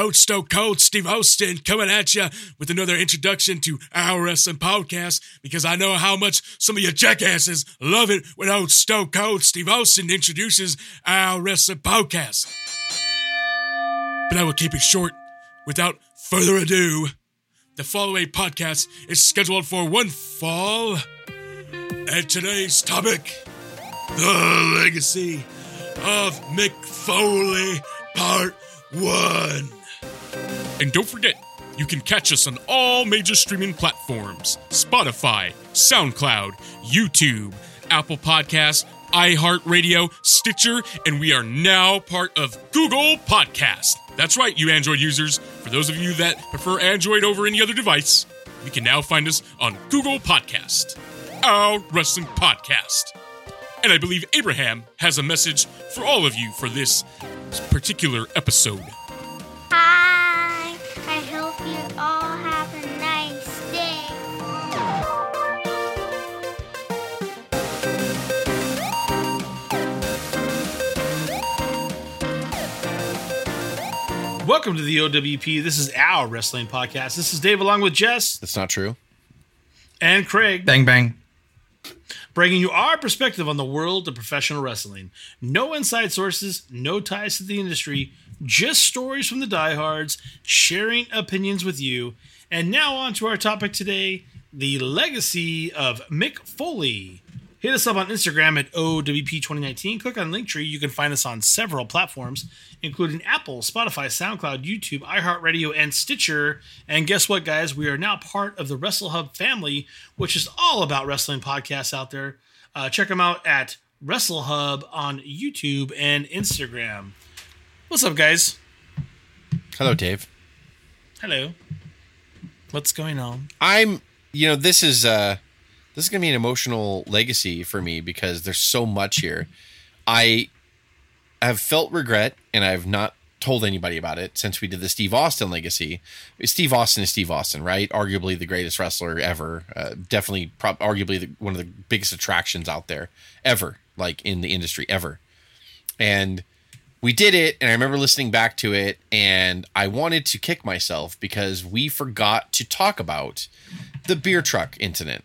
Oat Stone Cold Steve Austin coming at you with another introduction to our wrestling podcast because I know how much some of you jackasses love it when Oat Stone Cold Steve Austin introduces our wrestling podcast. But I will keep it short without further ado. The following podcast is scheduled for one fall. And today's topic the legacy of Mick Foley, part one. And don't forget, you can catch us on all major streaming platforms Spotify, SoundCloud, YouTube, Apple Podcasts, iHeartRadio, Stitcher, and we are now part of Google Podcast. That's right, you Android users. For those of you that prefer Android over any other device, you can now find us on Google Podcast, our wrestling podcast. And I believe Abraham has a message for all of you for this particular episode. Welcome to the OWP. This is our wrestling podcast. This is Dave along with Jess That's not true. and Craig, Bang bang. bringing you our perspective on the world of professional wrestling. No inside sources, no ties to the industry, just stories from the diehards, sharing opinions with you. And now on to our topic today the legacy of Mick Foley. Hit us up on Instagram at OWP2019. Click on Linktree. You can find us on several platforms, including Apple, Spotify, SoundCloud, YouTube, iHeartRadio, and Stitcher. And guess what, guys? We are now part of the Wrestle Hub family, which is all about wrestling podcasts out there. Uh, check them out at Wrestle Hub on YouTube and Instagram. What's up, guys? Hello, Dave. Hello. What's going on? I'm, you know, this is uh this is going to be an emotional legacy for me because there's so much here. I have felt regret and I've not told anybody about it since we did the Steve Austin legacy. Steve Austin is Steve Austin, right? Arguably the greatest wrestler ever. Uh, definitely, pro- arguably the, one of the biggest attractions out there ever, like in the industry ever. And we did it, and I remember listening back to it, and I wanted to kick myself because we forgot to talk about the beer truck incident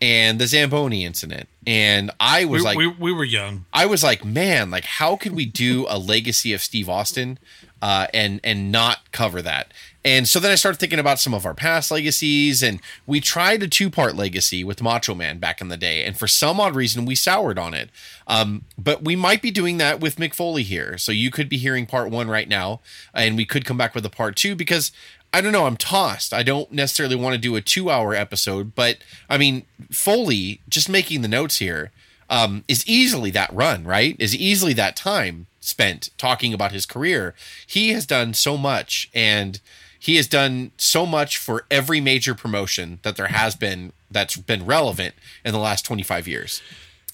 and the Zamboni incident. And I was We, like, we, we were young. I was like, man, like how could we do a legacy of Steve Austin uh, and and not cover that? And so then I started thinking about some of our past legacies, and we tried a two part legacy with Macho Man back in the day, and for some odd reason we soured on it. Um, but we might be doing that with Mick Foley here, so you could be hearing part one right now, and we could come back with a part two because I don't know. I'm tossed. I don't necessarily want to do a two hour episode, but I mean, Foley, just making the notes here, um, is easily that run, right? Is easily that time spent talking about his career. He has done so much and he has done so much for every major promotion that there has been that's been relevant in the last 25 years.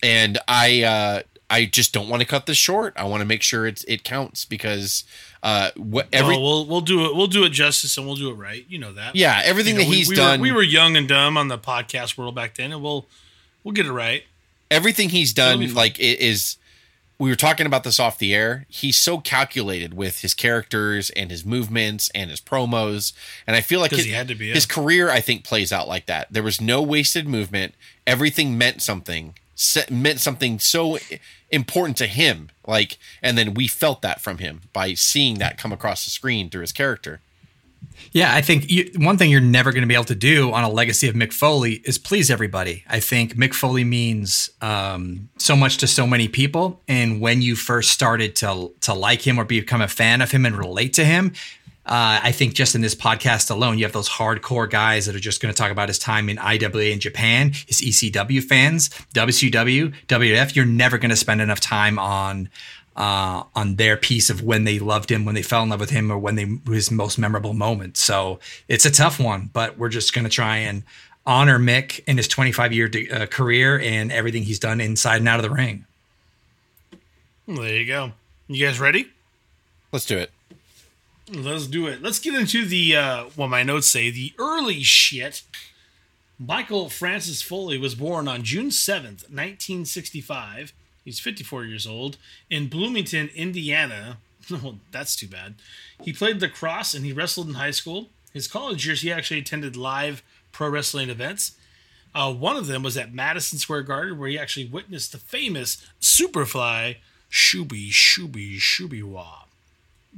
And I, uh, I just don't want to cut this short. I want to make sure it's it counts because uh, what every Well, we'll we'll do it. We'll do it justice, and we'll do it right. You know that. yeah everything You know, that we- he's we done. Were, we were young and dumb on the podcast world back then, and we'll we'll get it right. everything he's done like i- is we were talking about this off the air he's so calculated with his characters and his movements and his promos and i feel like his, he had to be, yeah. his career i think plays out like that there was no wasted movement everything meant something meant something so important to him like and then we felt that from him by seeing that come across the screen through his character Yeah, I think you, one thing you're never going to be able to do on a legacy of Mick Foley is please everybody. I think Mick Foley means um, so much to so many people, and when you first started to to like him or become a fan of him and relate to him, uh, I think just in this podcast alone, you have those hardcore guys that are just going to talk about his time in IWA in Japan, his ECW fans, WCW, WF. You're never going to spend enough time on uh, on their piece of when they loved him, when they fell in love with him, or when they his most memorable moment. So it's a tough one, but we're just going to try and honor Mick in his 25 year uh, career and everything he's done inside and out of the ring. There you go. You guys ready? let's do it Let's do it. Let's get into the uh, what my notes say the early shit. Michael Francis Foley was born on June 7th, 1965. He's 54 years old in Bloomington, Indiana. well, that's too bad. He played lacrosse and he wrestled in high school. His college years, he actually attended live pro wrestling events. Uh, one of them was at Madison Square Garden, where he actually witnessed the famous Superfly Shooby Shooby Shooby Wah.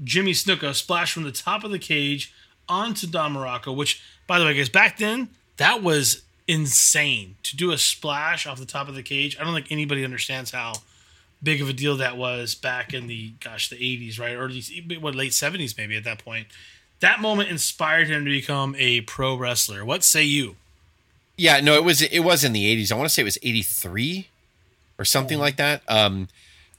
Jimmy Snuka splashed from the top of the cage onto Don Muraco, which, by the way, guys, back then, that was insane to do a splash off the top of the cage. I don't think anybody understands how big of a deal that was back in the gosh the 80s right or the what late 70s maybe at that point that moment inspired him to become a pro wrestler what say you Yeah, no, it was it was in the 80s. I want to say it was 83 or something like that. Um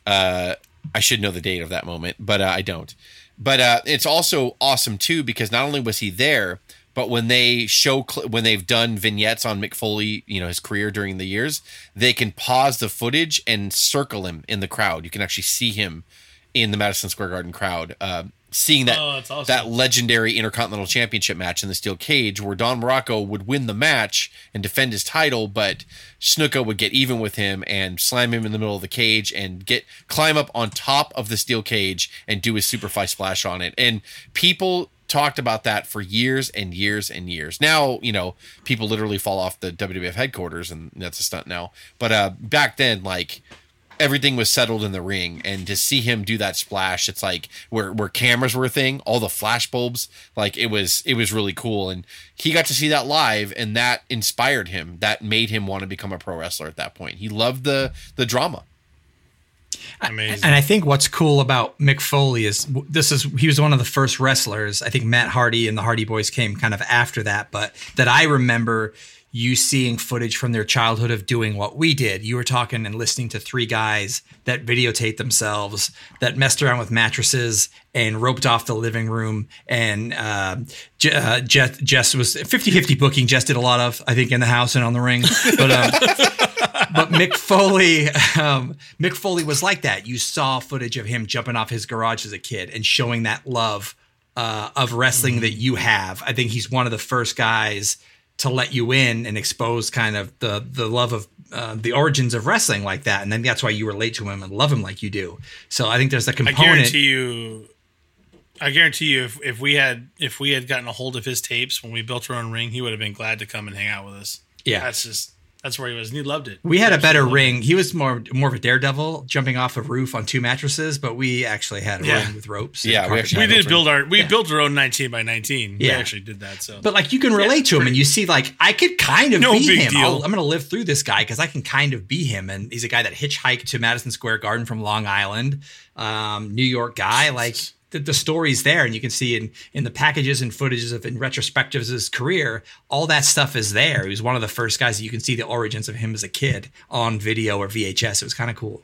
uh I should know the date of that moment, but uh, I don't. But uh it's also awesome too because not only was he there, but when they show cl- when they've done vignettes on Mick Foley, you know, his career during the years, they can pause the footage and circle him in the crowd. You can actually see him in the Madison Square Garden crowd. Uh, seeing that Oh, awesome. that legendary Intercontinental Championship match in the steel cage, where Don Muraco would win the match and defend his title, but Snuka would get even with him and slam him in the middle of the cage and get climb up on top of the steel cage and do his Superfly splash on it. And people talked about that for years and years and years. Now, you know, people literally fall off the WWF headquarters and that's a stunt now. But uh back then, like everything was settled in the ring and to see him do that splash it's like where where cameras were a thing all the flash bulbs like it was it was really cool. And he got to see that live and that inspired him. That made him want to become a pro wrestler at that point. He loved the the drama. Amazing. And I think what's cool about Mick Foley is this is he was one of the first wrestlers. I think Matt Hardy and the Hardy Boys came kind of after that, but that I remember you seeing footage from their childhood of doing what we did. You were talking and listening to three guys that videotaped themselves, that messed around with mattresses and roped off the living room. And uh, Je- uh, Jess, Jess was 50 50 booking. Jess did a lot of, I think, in the house and on the ring. But um, but Mick Foley, um, Mick Foley was like that. You saw footage of him jumping off his garage as a kid and showing that love uh, of wrestling that you have. I think he's one of the first guys to let you in and expose kind of the the love of uh, the origins of wrestling like that. And then that's why you relate to him and love him like you do. So I think there's a component. I guarantee you i guarantee you if, if we had if we had gotten a hold of his tapes when we built our own ring he would have been glad to come and hang out with us Yeah. that's just that's where he was and he loved it we had a better Absolutely. ring. He was more more of a daredevil, jumping off a roof on two mattresses. But we actually had a Yeah. ring with ropes. Yeah, we actually- we did build our we built our own 19 by 19 we actually did that so But like you can relate to him and you see like I could kind of No be him. deal. I'll, I'm going to live through this guy because I can kind of be him. And he's a guy that hitchhiked to Madison Square Garden from Long Island, um, New York guy. Like the, the story's there, and you can see in in the packages and footages of in retrospectives of his career, all that stuff is there. He was one of the first guys that you can see the origins of him as a kid on video or VHS. It was kind of cool.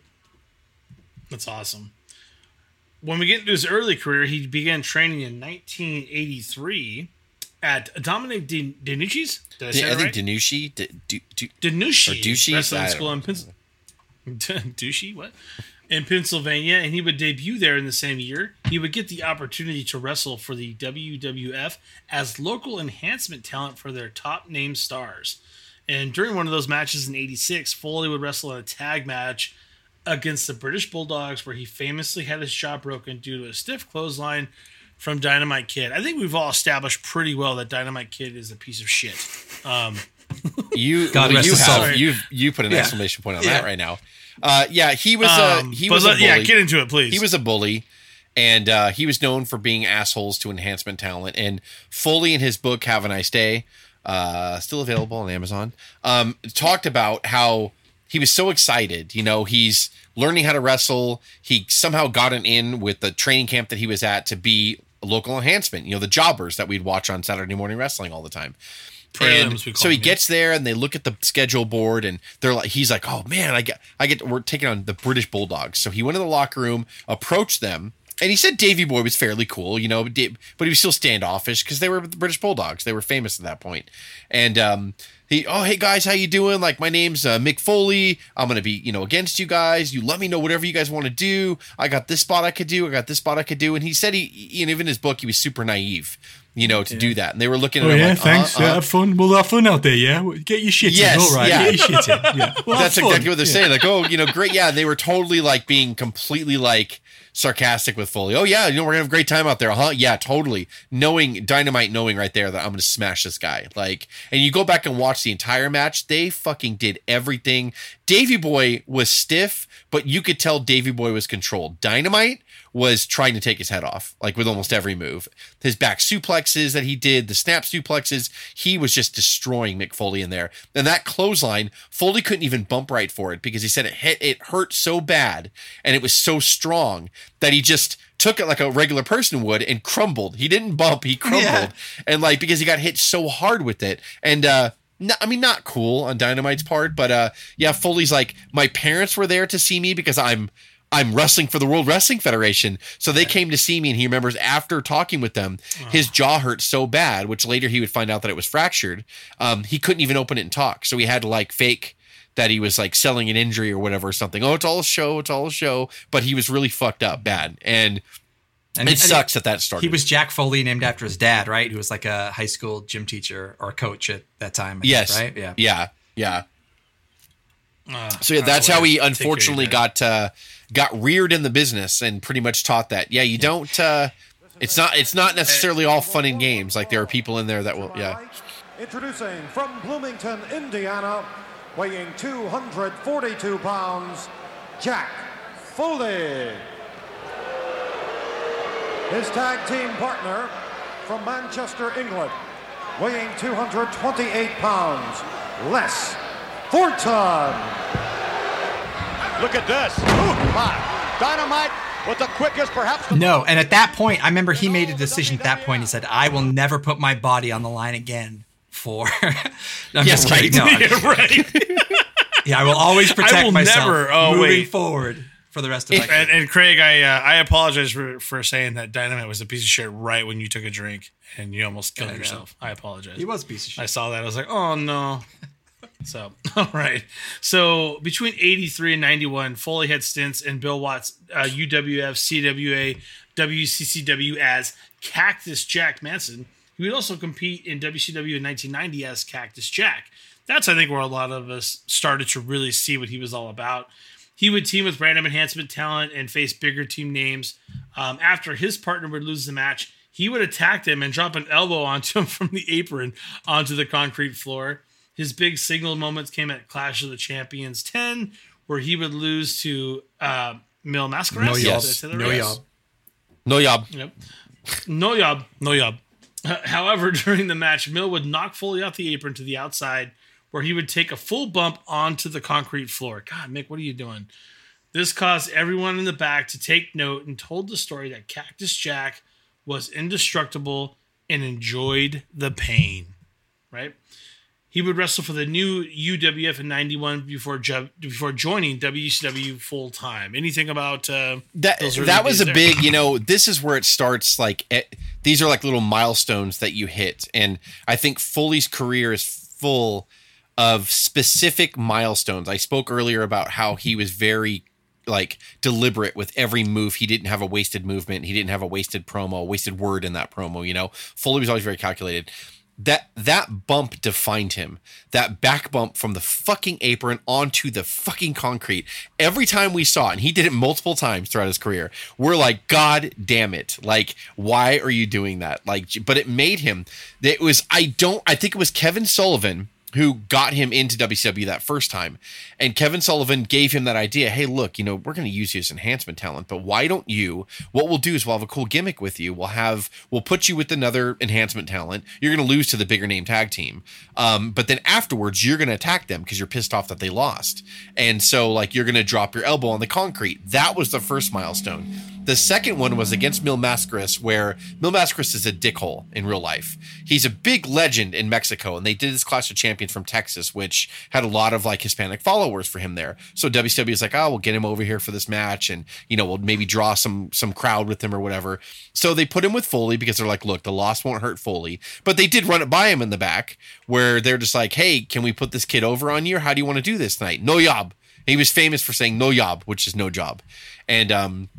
That's awesome. When we get into his early career, he began training in 1983 at Dominic Di- DeNucci's. Did I say I that think right? Danushi D- D- D- Danucci Or Ducci? Wrestling I don't School in Pennsylvania. Ducci, what? In Pennsylvania, and he would debut there in the same year. He would get the opportunity to wrestle for the WWF as local enhancement talent for their top name stars. And during one of those matches in '86, Foley would wrestle in a tag match against the British Bulldogs, where he famously had his jaw broken due to a stiff clothesline from Dynamite Kid. I think we've all established pretty well that Dynamite Kid is a piece of shit. Um, You, God well, rest you have you you put an Yeah. exclamation point on Yeah. that right now. Uh, yeah, he was a um, he but was a bully. yeah, get into it, please. he was a bully, and uh, he was known for being assholes to enhancement talent. And Foley in his book "Have a Nice Day," uh, still available on Amazon, um, talked about how he was so excited. You know, he's learning how to wrestle. He somehow got an in with the training camp that he was at to be a local enhancement. You know, the jobbers that we'd watch on Saturday morning wrestling all the time. Prelims, And so he gets there and they look at the schedule board and they're like he's like oh man i get i get we're taking on the british bulldogs. So he went to the locker room approached them and he said davy boy was fairly cool you know but he was still standoffish because they were the british bulldogs. They were famous at that point. and um he oh hey guys how you doing? Like my name's uh, mick foley. I'm gonna be you know against you guys. You let me know whatever you guys want to do. I got this spot i could do. I got this spot i could do. And he said he you know even in his book he was super naive you know to do that and they were looking at Oh yeah, like, thanks. uh-uh, Yeah, have fun. We'll have fun out there. Yeah, get your shit Yes, in. All right, yeah. get your shit in. Yeah, We'll That's exactly what they're Yeah. saying. Like, oh, you know, great. Yeah, they were totally like being completely like sarcastic with Foley. Oh yeah, you know we're gonna have a great time out there, huh? Yeah, totally. Knowing Dynamite, knowing right there that I'm gonna smash this guy. Like, and you go back and watch the entire match. They fucking did everything. Davy Boy was stiff, but you could tell Davy Boy was controlled. Dynamite was trying to take his head off, like with almost every move. His back suplexes that he did, the snap suplexes, he was just destroying Mick Foley in there. And that clothesline, Foley couldn't even bump right for it because he said it hit, it hurt so bad and it was so strong that he just took it like a regular person would and crumbled. He didn't bump, he crumbled. Yeah. And like because he got hit so hard with it. And uh no, I mean, not cool on Dynamite's part, but uh, yeah, Foley's like, my parents were there to see me because I'm I'm wrestling for the World Wrestling Federation. So they came to see me, and he remembers after talking with them, his jaw hurt so bad, which later he would find out that it was fractured. Um, he couldn't even open it and talk, so he had to like fake that he was like selling an injury or whatever or something. Oh, it's all a show, it's all a show. But he was really fucked up bad, and, And it and sucks that that started. He was Jack Foley, named after his dad, right? Who was like a high school gym teacher or coach at that time. I think, yes, right? Yeah. yeah, yeah. Uh, So yeah, that's how he take care of unfortunately got uh, got reared in the business and pretty much taught that. Yeah, you don't. Uh, it's not. It's not necessarily all fun and games. Like there are people in there that will. Yeah. Introducing from Bloomington, Indiana, weighing 242 pounds, Jack Foley. His tag team partner from Manchester, England, weighing 228 pounds, Les Thornton. Look at this. Ooh, my. Dynamite with the quickest, perhaps. The No, and at that point, I remember he made a decision. At that point, he said, "I will never put my body on the line again." For No, I'm just right. kidding. No, I'm- Yeah, right. yeah, I will always protect will myself. never- oh, moving wait. forward for the rest of my and, and Craig, I uh, I apologize for, for saying that Dynamite was a piece of shit right when you took a drink and you almost killed I yourself. I apologize. He was a piece of shit. I saw that. I was like, oh no. So, all right. So between 83 and 91, Foley had stints in Bill Watts' uh, UWF, CWA, WCCW as Cactus Jack Manson. He would also compete in WCW in 1990 as Cactus Jack. That's, I think, where a lot of us started to really see what he was all about. He would team with random enhancement talent and face bigger team names. Um, after his partner would lose the match, he would attack them and drop an elbow onto him from the apron onto the concrete floor. His big signal moments came at Clash of the Champions 10, where he would lose to uh, Mil Mascaras. No Did I yob. No right? yob. No job. Yep. No yob. No yob. However, during the match, Mill would knock Foley off the apron to the outside, where he would take a full bump onto the concrete floor. God, Mick, what are you doing? This caused everyone in the back to take note and told the story that Cactus Jack was indestructible and enjoyed the pain. Right? He would wrestle for the new UWF in '91 before jo- before joining WCW full time. Anything about uh, That that was a there? big, you know, this is where it starts like eh, these are like little milestones that you hit and I think Foley's career is full of specific milestones. I spoke earlier about how he was very like deliberate with every move. He didn't have a wasted movement. He didn't have a wasted promo, wasted word in that promo, you know. Foley was always very calculated. That that bump defined him. That back bump from the fucking apron onto the fucking concrete. Every time we saw it, and he did it multiple times throughout his career, we're like, God damn it. Like, why are you doing that? Like, but it made him. It was, I don't, I think it was Kevin Sullivan who got him into WCW that first time. And Kevin Sullivan gave him that idea. Hey, look, you know, we're going to use you as enhancement talent, but why don't you? What we'll do is we'll have a cool gimmick with you. We'll have we'll put you with another enhancement talent. You're going to lose to the bigger name tag team, um, but then afterwards you're going to attack them because you're pissed off that they lost. And so like you're going to drop your elbow on the concrete. That was the first milestone. The second one was against Mil Mascaras, where Mil Mascaras is a dickhole in real life. He's a big legend in Mexico, and they did this Clash of Champions from Texas, which had a lot of like Hispanic followers for him there. So WCW is like, oh, we'll get him over here for this match, and you know, we'll maybe draw some some crowd with him or whatever. So they put him with Foley because they're like, look, the loss won't hurt Foley, but they did run it by him in the back, where they're just like, hey, can we put this kid over on you? How do you want to do this tonight? No job. He was famous for saying no job, which is no job, and um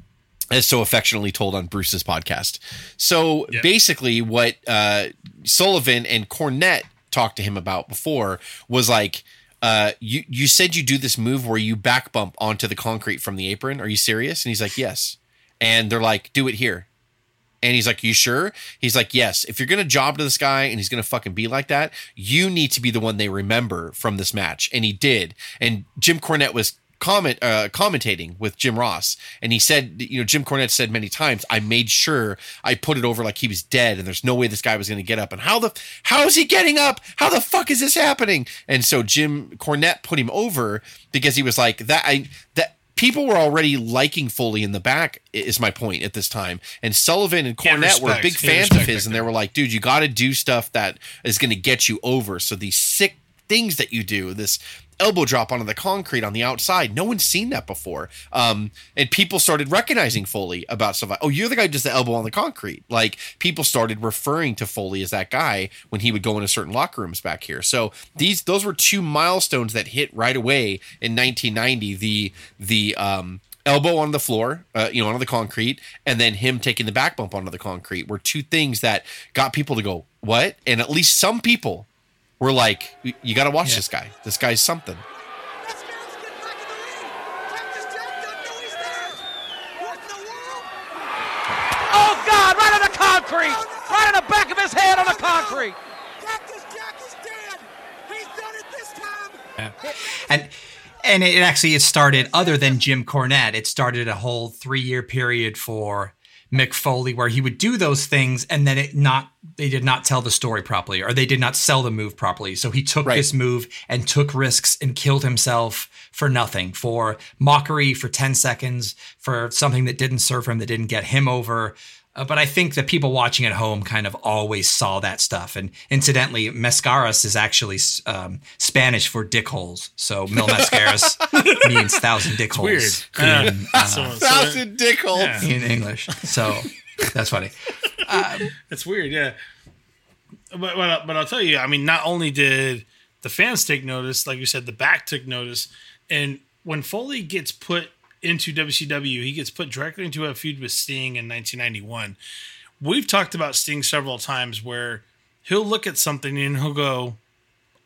as so affectionately told on Bruce's podcast. So basically, what uh, Sullivan and Cornette talked to him about before was like, uh, you you said you do this move where you back bump onto the concrete from the apron. Are you serious? And he's like, yes. and they're like, "Do it here." And he's like, "You sure?" He's like, "Yes. If you're gonna job to this guy and he's gonna fucking be like that, you need to be the one they remember from this match." And he did. And Jim Cornette was comment uh, commentating with Jim Ross, and he said, you know, Jim Cornette said many times, "I made sure I put it over like he was dead, and there's no way this guy was going to get up. And how the how is he getting up? How the fuck is this happening?" And so Jim Cornette put him over because he was like that. I that people were already liking Foley in the back is my point at this time. And Sullivan and Cornette were big fans of his, and they were like, dude, you got to do stuff that is going to get you over. So these sick things that you do, this elbow drop onto the concrete on the outside, no one's seen that before. Um, and people started recognizing Foley about stuff like, oh, you're the guy who does the elbow on the concrete. Like people started referring to Foley as that guy when he would go into certain locker rooms back here. So these those were two milestones that hit right away in 1990. The the um, elbow on the floor, uh, you know, onto the concrete, and then him taking the back bump onto the concrete were two things that got people to go, what? And at least some people were like, "You- you got to watch this guy. This guy's something. This guy's getting back in the ring. Cactus Jack doesn't know he's there. What in the world? Oh God! Right on the concrete! Oh, right on the back of his head on the oh, concrete! Cactus Jack is dead. He's done it this time. and and it actually it started other than Jim Cornette. It started a whole three year period for Mick Foley where he would do those things and then it not they did not tell the story properly or they did not sell the move properly. So he took Right. this move and took risks and killed himself for nothing, for mockery, for 10 seconds, for something that didn't serve him, that didn't get him over. Uh, but I think that people watching at home kind of always saw that stuff. And incidentally, mascaras is actually um, Spanish for dick holes. So mil mascaras means thousand dick holes Weird. in, uh, So- so Thousand dick holes. Yeah. in English. So that's funny. That's weird, yeah. But, but but I'll tell you, I mean, not only did the fans take notice, like you said, the back took notice, and when Foley gets put into WCW, he gets put directly into a feud with Sting in 1991. We've talked about Sting several times, where he'll look at something and he'll go,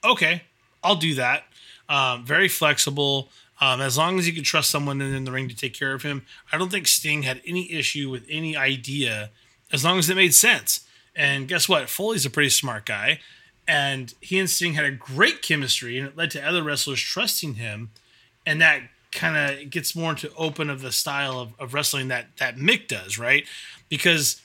"Okay, I'll do that." Um, very flexible. Um, as long as you can trust someone in the ring to take care of him, I don't think Sting had any issue with any idea as long as it made sense. And guess what? Foley's a pretty smart guy, and he and Sting had a great chemistry, and it led to other wrestlers trusting him, and that kind of gets more into open of the style of, of wrestling that that Mick does, right? Because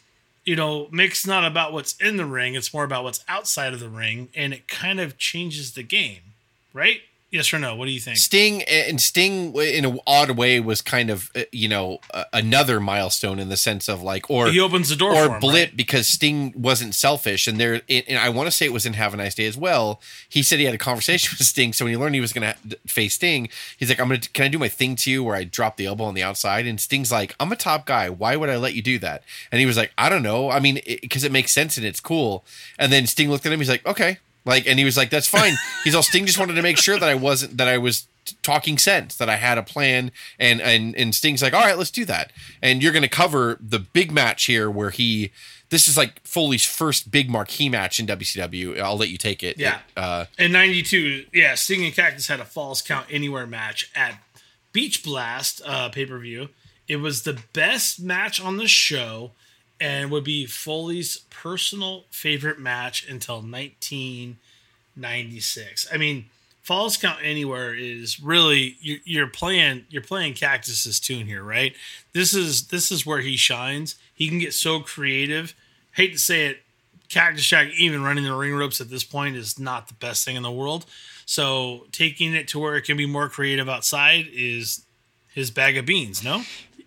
you know, Mick's not about what's in the ring; it's more about what's outside of the ring, and it kind of changes the game, right? Yes or no? What do you think? Sting and Sting in an odd way was kind of uh, you know uh, another milestone in the sense of like or He opens the door or blip right? because Sting wasn't selfish and there and I want to say it was in Have a Nice Day as well. He said he had a conversation with Sting, so when he learned he was going to face Sting, he's like, "I'm gonna can I do my thing to you where I drop the elbow on the outside?" And Sting's like, "I'm a top guy. Why would I let you do that?" And he was like, "I don't know. I mean, because it, makes sense and it's cool." And then Sting looked at him. He's like, "Okay." Like, and he was like, "That's fine." He's all Sting just wanted to make sure that I wasn't that I was talking sense, that I had a plan, and and and Sting's like, "All right, let's do that." And you're going to cover the big match here, where he. This is like Foley's first big marquee match in WCW. I'll let you take it. Yeah. Uh, In '92, yeah, Sting and Cactus had a Falls Count Anywhere match at Beach Blast uh, pay per view. It was the best match on the show, and would be Foley's personal favorite match until 1996. I mean, Falls Count Anywhere is really you're, you're playing you're playing Cactus's tune here, right? This is this is where he shines. He can get so creative. Hate to say it, Cactus Jack even running the ring ropes at this point is not the best thing in the world. So taking it to where it can be more creative outside is his bag of beans. No,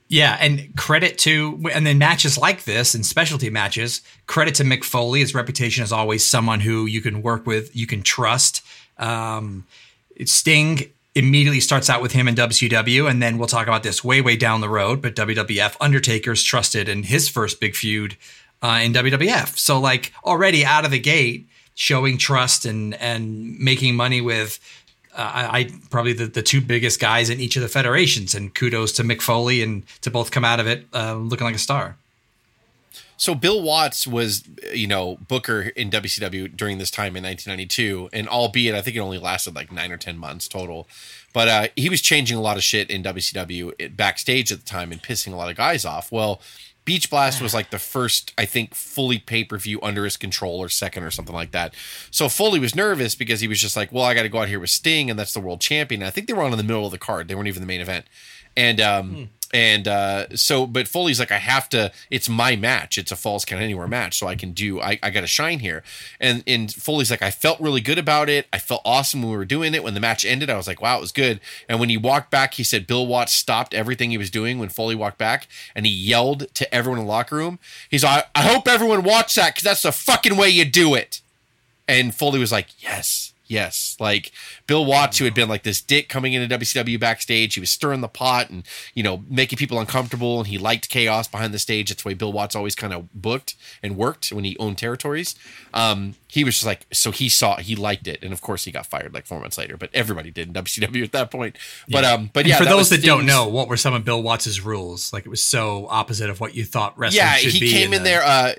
Yeah, and credit to and then matches like this and specialty matches, credit to Mick Foley. His reputation is always someone who you can work with, you can trust. Um, Sting immediately starts out with him in WCW, and then we'll talk about this way, way down the road. But WWF, Undertaker's trusted in his first big feud uh, in WWF. So like already out of the gate, showing trust and and making money with I, I probably the, the two biggest guys in each of the federations. And kudos to Mick Foley and to both come out of it uh, looking like a star. so Bill Watts was, you know, Booker in WCW during this time in 1992, and albeit I think it only lasted like nine or ten months total, but uh, he was changing a lot of shit in WCW backstage at the time and pissing a lot of guys off. Well, Beach Blast was like the first, I think, fully pay per view under his control or second or something like that. So Foley was nervous because he was just like, well, I got to go out here with Sting, and that's the world champion. And I think they were on in the middle of the card; they weren't even the main event. And um, and uh, so, but Foley's like, I have to. It's my match. It's a falls count anywhere match, so I can do. I, I got to shine here. And and Foley's like, I felt really good about it. I felt awesome when we were doing it. When the match ended, I was like, wow, it was good. And when he walked back, he said Bill Watts stopped everything he was doing when Foley walked back, and he yelled to everyone in the locker room. He's like, I hope everyone watched that because that's the fucking way you do it. And Foley was like, yes. Yes, like Bill Watts, who had been like this dick coming into WCW backstage, he was stirring the pot and you know making people uncomfortable, and he liked chaos behind the stage. That's the way Bill Watts always kind of booked and worked when he owned territories. Um, he was just like, so he saw, he liked it, and of course he got fired like four months later. But everybody did in WCW at that point. But um, but And yeah, for that those that don't know, what were some of Bill Watts's rules? Like it was so opposite of what you thought wrestling yeah, he came in the- there. Uh,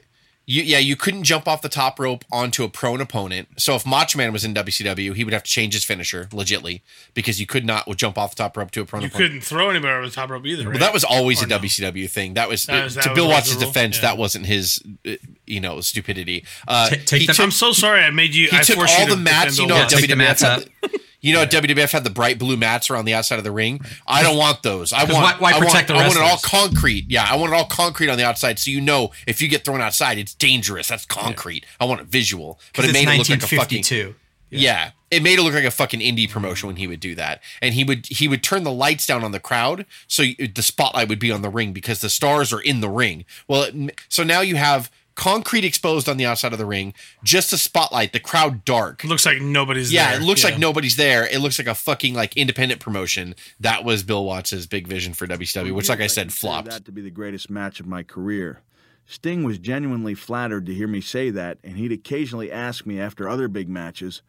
you, yeah, you couldn't jump off the top rope onto a prone opponent. So if Macho Man was in WCW, he would have to change his finisher legitly because you could not jump off the top rope to a prone You opponent. couldn't throw anybody over the top rope either. Well, right? that was always Or a no? WCW thing. That was, That was- that to was Bill always Watts' defense. Yeah. That wasn't his, uh, you know, stupidity. Uh, take he took, I'm so sorry I made you. he I took all you the mats. You know, Watts. take the WWF mats had, out. You know, WWF had the bright blue mats around the outside of the ring. I don't want those. I want. why- why I want, protect the I want it all concrete. Yeah, I want it all concrete on the outside, so you know if you get thrown outside, it's dangerous. That's concrete. I want it visual, but it made it look like a fucking 1952. yeah. It made it look like a fucking indie promotion when he would do that, and he would he would turn the lights down on the crowd so you, the spotlight would be on the ring because the stars are in the ring. Well, it, so now you have concrete exposed on the outside of the ring, just a spotlight, the crowd dark. Looks like nobody's Yeah, there. it looks Yeah. like nobody's there. It looks like a fucking like independent promotion. That was Bill Watts' big vision for WCW, which, like I said, consider flopped. That to be the greatest match of my career. Sting was genuinely flattered to hear me say that, and he'd occasionally ask me after other big matches,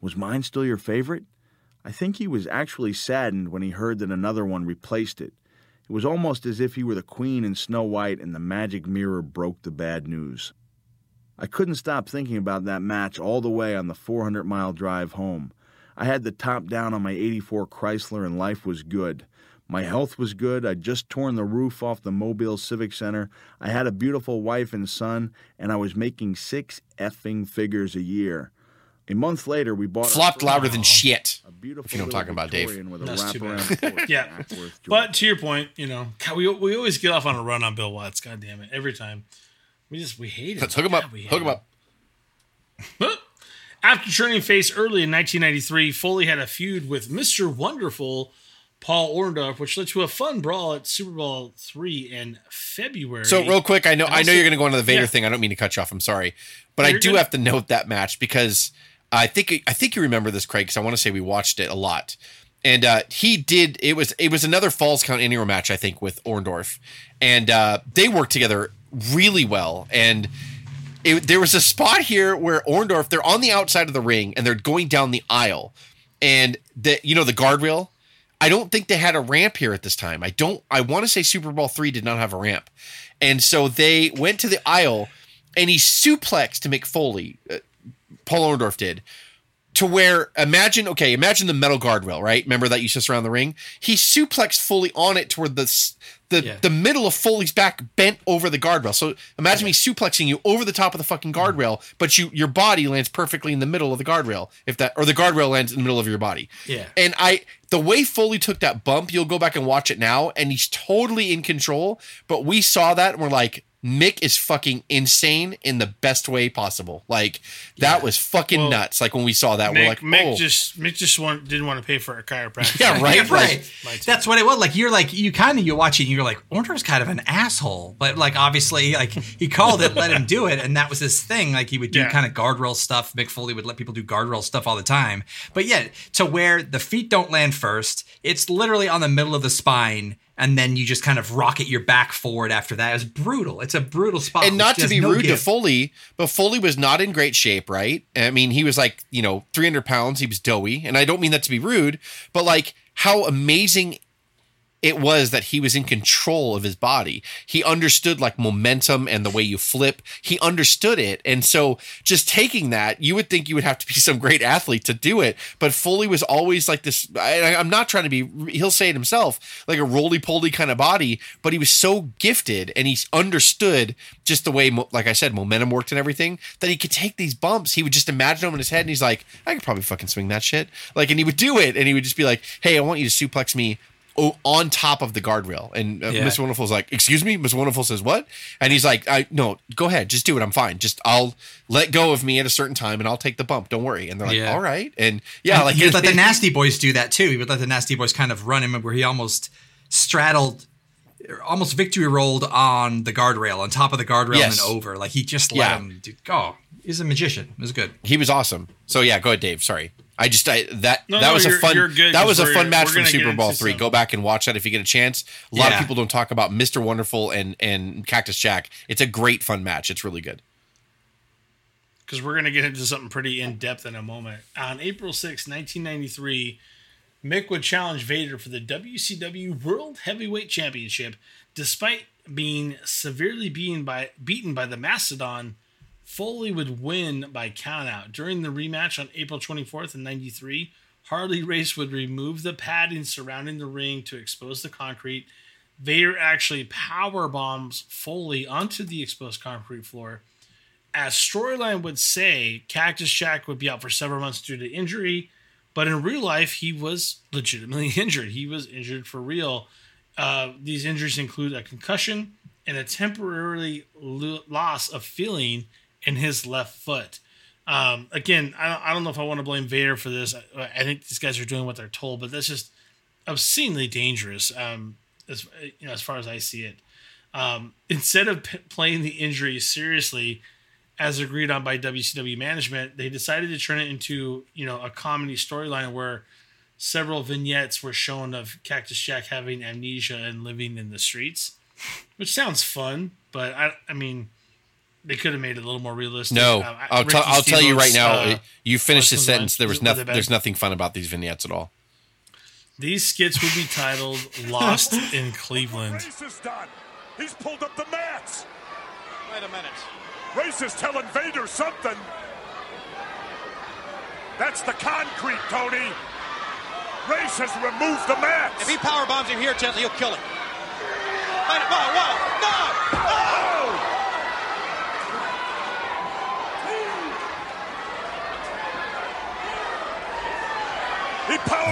"Was mine still your favorite?" I think he was actually saddened when he heard that another one replaced it. It was almost as if he were the queen in Snow White and the magic mirror broke the bad news. I couldn't stop thinking about that match all the way on the 400 mile drive home. I had the top down on my 84 Chrysler and life was good. My health was good. I'd just torn the roof off the Mobile Civic Center. I had a beautiful wife and son, and I was making six effing figures a year. A month later, we bought Flopped first- louder than shit. a beautiful If you know what I'm little talking about, Dave. Victorian With a That's too bad. Yeah. in Acworth, Georgia. But to your point, you know, God, we we always get off on a run on Bill Watts. God damn it, every time. We just we hate it. Let's hook him up. God, we hate Hook him up. After turning face early in 1993, Foley had a feud with Mr. Wonderful Paul Orndorff, which led to a fun brawl at SuperBrawl three in February. So real quick, I know And I know also- you're going to go into the Vader Yeah. thing. I don't mean to cut you off. I'm sorry, but I You're do good. have to note that match because I think I think you remember this, Craig. Because I want to say we watched it a lot, and uh, he did. It was it was another Falls Count Anywhere match, I think, with Orndorff, and uh, they worked together really well. And it, there was a spot here where Orndorff they're on the outside of the ring and they're going down the aisle, and the you know the guardrail. I don't think they had a ramp here at this time. I don't. I want to say SuperBrawl three did not have a ramp, and so they went to the aisle, and he suplexed to Mick Foley. Paul Orndorff did to where imagine okay, imagine the metal guardrail, right? Remember that you just around the ring. He suplexed Foley on it toward the the Yeah. the middle of Foley's back bent over the guardrail. So imagine me suplexing you over the top of the fucking guardrail, but you your body lands perfectly in the middle of the guardrail. If that or the guardrail lands in the middle of your body. Yeah. And I the way Foley took that bump, you'll go back and watch it now, and he's totally in control. But we saw that and we're like, Mick is fucking insane in the best way possible. Like that was fucking Well, nuts. Like when we saw that, we're like, Mick oh. just Mick just want, didn't want to pay for a chiropractor. yeah, right, Yeah, right. My team. That's what it was. Like you're like you kind of you watch it and you're like Orndorff's kind of an asshole, but like obviously like he called it, let him do it, and that was his thing. Like he would do Yeah. kind of guardrail stuff. Mick Foley would let people do guardrail stuff all the time. But yeah, to where the feet don't land first, it's literally on the middle of the spine. And then you just kind of rocket your back forward after that. It's brutal. It's a brutal spot. and not to be no rude to. Foley, but Foley was not in great shape, right? I mean, he was like, you know, 300 pounds. He was doughy. And I don't mean that to be rude, but like how amazing it was that he was in control of his body. He understood like momentum and the way you flip. He understood it. And so just taking that, you would think you would have to be some great athlete to do it. But Foley was always like this. I, I'm not trying to be, he'll say it himself, like a roly poly kind of body, but he was so gifted and he understood just the way, like I said, momentum worked and everything that he could take these bumps. He would just imagine them in his head and he's like, I could probably fucking swing that shit. Like, and he would do it and he would just be like, hey, I want you to suplex me on top of the guardrail. And uh, Yeah. Miss Wonderful's like, "Excuse me." Miss Wonderful says, "What?" And he's like, "I no, go ahead, just do it. I'm fine. Just I'll let go of me at a certain time, and I'll take the bump. Don't worry." And they're like, Yeah. "All right." And yeah, And like he would let the nasty boys do that too. He would let the nasty boys kind of run him where he almost straddled, almost victory rolled on the guardrail, on top of the guardrail Yes. and then over. Like he just let Yeah. him do. Oh, he's a magician. It was good. he was awesome. So yeah, go ahead, Dave. Sorry. I just I, that No, that no, was a you're- fun you're good, that 'cause was a fun match from SuperBrawl three. some- Go back and watch that if you get a chance. A lot Yeah. of people don't talk about Mr. Wonderful and and Cactus Jack. It's a great fun match. It's really good. because we're going to get into something pretty in depth in a moment. On April 6, 1993, Mick would challenge Vader for the WCW World Heavyweight Championship, despite being severely beaten by beaten by the Mastodon. Foley would win by countout. During the rematch on April 24th in 93, Harley Race would remove the padding surrounding the ring to expose the concrete. Vader actually power bombs Foley onto the exposed concrete floor as storyline would say, Cactus Jack would be out for several months due to injury, but in real life, he was legitimately injured. He was injured for real. Uh, these injuries include a concussion and a temporary lo- loss of feeling in his left foot. Um, again, I don't, I don't know if I want to blame Vader for this. I, I think these guys are doing what they're told, but that's just obscenely dangerous. Um, as you know, as far as I see it, um, instead of p- playing the injury seriously, as agreed on by WCW management, they decided to turn it into you know a comedy storyline where several vignettes were shown of Cactus Jack having amnesia and living in the streets, which sounds fun, but I I mean they could have made it a little more realistic. No, Um, I- I'll, Ricky tell I'll tell you right now. uh, you finished the sentence. There was nothing. There's nothing fun about these vignettes at all. These skits would be titled "Lost in Cleveland." Race is done. He's pulled up the mats. Wait a minute. Race is telling Vader something. That's the concrete, Tony. Race has removed the mats. If he power bombs him here, gently, he'll kill him. Wait, whoa, whoa, no! Oh! He power-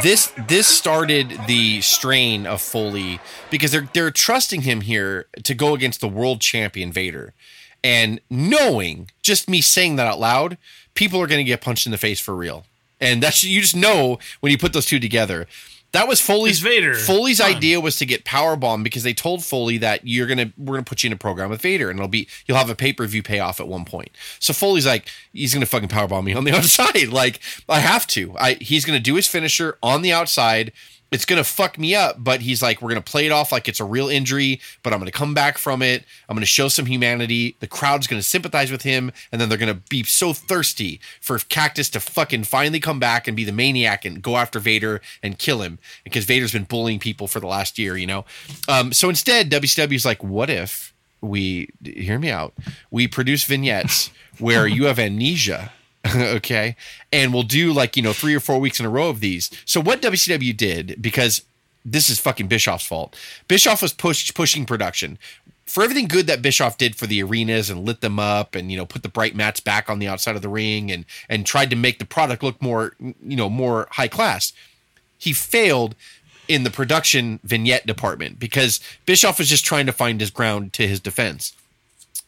this this started the strain of Foley because they're they're trusting him here to go against the world champion Vader, and knowing just me saying that out loud, people are going to get punched in the face for real, and that's you just know when you put those two together. That was Foley's It's Vader. Foley's Fun. idea was to get power bomb because they told Foley that you're gonna we're gonna put you in a program with Vader and it'll be you'll have a pay per view payoff at one point. So Foley's like he's gonna fucking power bomb me on the outside. Like I have to. I he's gonna do his finisher on the outside. It's gonna fuck me up, but he's like we're gonna play it off like it's a real injury, but I'm gonna come back from it. I'm gonna show some humanity. The crowd's gonna sympathize with him, and then they're gonna be so thirsty for Cactus to fucking finally come back and be the maniac and go after Vader and kill him because Vader's been bullying people for the last year, you know. Um, so instead, WCW's like, what if we hear me out? We produce vignettes where you have amnesia. okay. And we'll do like, you know, three or four weeks in a row of these. So what WCW did, because this is fucking Bischoff's fault. Bischoff was push, pushing production. For everything good that Bischoff did for the arenas and lit them up and you know put the bright mats back on the outside of the ring and and tried to make the product look more you know more high class he failed in the production vignette department because Bischoff was just trying to find his ground to his defense.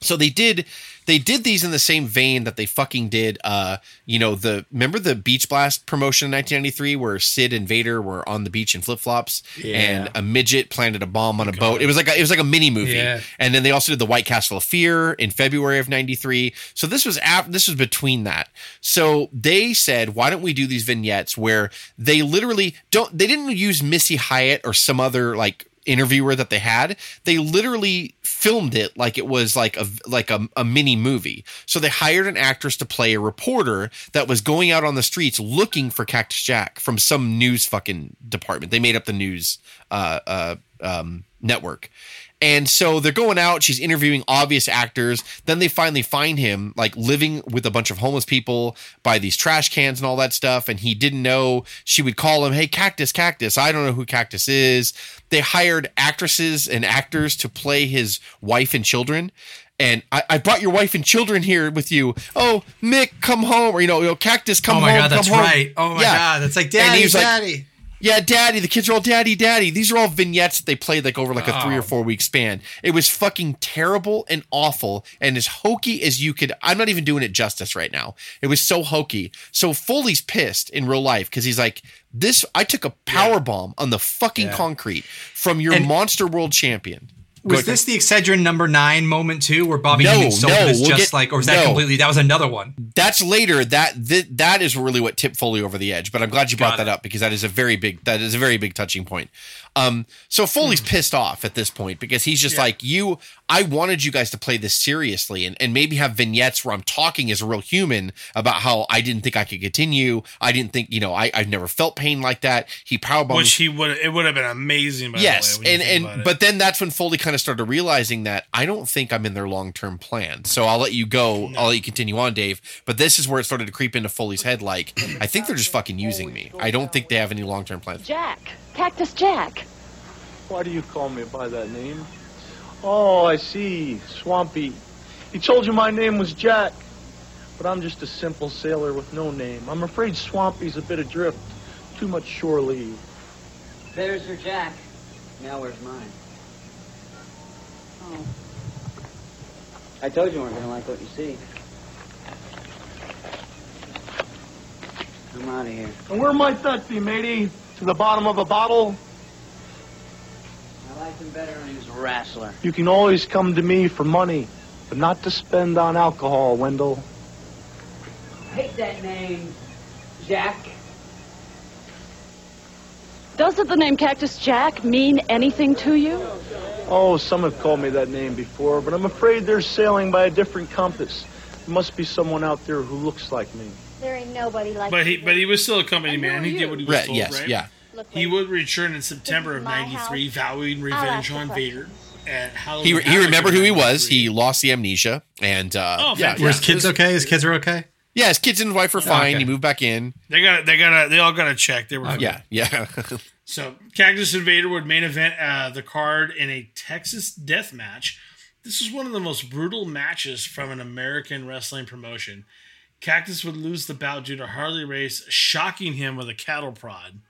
So they did they did these in the same vein that they fucking did uh you know the remember the Beach Blast promotion in 1993 where Sid and Vader were on the beach in flip-flops and a midget planted a bomb on a boat. It was like a, it was like a mini movie. Yeah. And then they also did the White Castle of Fear in February of 93. So this was af- this was between that. So they said, why don't we do these vignettes where they literally don't they didn't use Missy Hyatt or some other like interviewer that they had they literally filmed it like it was like a like a, a mini movie so they hired an actress to play a reporter that was going out on the streets looking for cactus jack from some news fucking department they made up the news uh uh um, network. And so they're going out. She's interviewing obvious actors. Then they finally find him like living with a bunch of homeless people by these trash cans and all that stuff. And he didn't know she would call him, Hey, Cactus, Cactus. I don't know who Cactus is. They hired actresses and actors to play his wife and children. And I, I brought your wife and children here with you. Oh, Mick, come home. Or, you know, you know Cactus, come oh home. oh home. my god, that's home. right. Oh my Yeah. god, that's like daddy, was like, daddy. Yeah, daddy. The kids are all daddy, daddy. These are all vignettes that they played like over like a three or Oh. four week span. It was fucking terrible and awful and as hokey as you could. I'm not even doing it justice right now. It was so hokey. So Foley's pissed in real life because he's like, this. I took a power bomb on the fucking Yeah. concrete from your And- monster world champion. Was this the Excedrin number nine moment too, where Bobby No, Heenan sold no, we'll just get- like, or was that no. completely? That was another one. That's later. That th- that is really what tipped Foley over the edge. But I'm glad you brought Got that it. up because that is a very big that is a very big touching point. Um, so Foley's pissed off at this point because he's just like you. I wanted you guys to play this seriously and, and maybe have vignettes where I'm talking as a real human about how I didn't think I could continue. I didn't think you know I I've never felt pain like that. He powerbombed Which he would it would have been amazing. By yes the way, and and but then that's when foley kind of started realizing that i don't think i'm in their long-term plan so i'll let you go i'll let you continue on dave but this is where it started to creep into foley's head like i think they're just fucking using me i don't think they have any long-term plans Jack. Cactus Jack. Why do you call me by that name? Oh, I see. Swampy. He told you my name was Jack. But I'm just a simple sailor with no name. I'm afraid Swampy's a bit adrift. Too much shore leave. There's your Jack. Now where's mine? Oh. I told you you weren't gonna like what you see. I'm out of here. And where might that be, matey? To the bottom of a bottle? I liked him better when he was a wrestler. You can always come to me for money, but not to spend on alcohol, Wendell. I hate that name, Jack. Doesn't the name Cactus Jack mean anything to you? Oh, some have called me that name before, but I'm afraid they're sailing by a different compass. There must be someone out there who looks like me. There ain't nobody like But he but he was still a company man. He did what he was Right, told, yes, right? yeah. He would return in September of '93, house. vowing revenge on. Vader. And Halloween he, he Havoc remembered who he was he lost the amnesia and uh Oh, yeah, fantastic. Were his kids okay? His kids are okay. yeah his kids and his wife are fine okay. he moved back in They got they got they all got a check. They were yeah yeah So Cactus and Vader would main event uh, the card in a Texas death match. This is one of the most brutal matches from an American wrestling promotion. Cactus would lose the bout due to Harley Race shocking him with a cattle prod.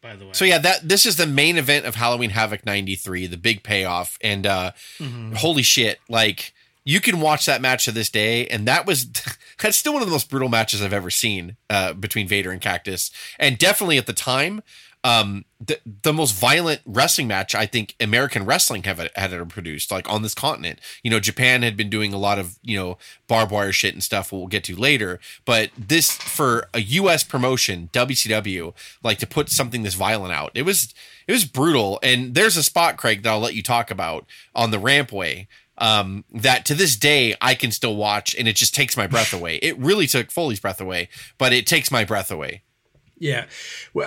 By the way, So yeah, that this is the main event of Halloween Havoc '93, the big payoff, and uh, Mhm. holy shit! Like you can watch that match to this day, and that was that's still one of the most brutal matches I've ever seen uh, between Vader and Cactus, and definitely at the time, um, the the most violent wrestling match I think American wrestling have had ever produced, like on this continent. You know, Japan had been doing a lot of you know barbed wire shit and stuff. We'll get to later, but this for a U.S. promotion, WCW, like to put something this violent out, it was it was brutal. And there's a spot, Craig, that I'll let you talk about on the rampway. Um, that to this day I can still watch, and it just takes my breath away. It really took Foley's breath away, but it takes my breath away. Yeah,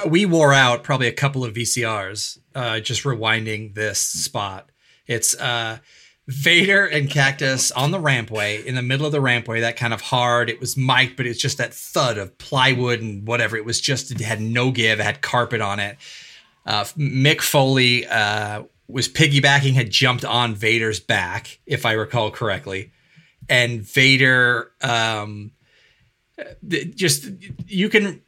we wore out probably a couple of VCRs uh, just rewinding this spot. It's uh, Vader and Cactus on the rampway in the middle of the rampway. That kind of hard. It was mic'd, but it's just that thud of plywood and whatever. It was just it had no give. It had carpet on it. Uh, Mick Foley uh, was piggybacking, had jumped on Vader's back, if I recall correctly, and Vader um, th- just you can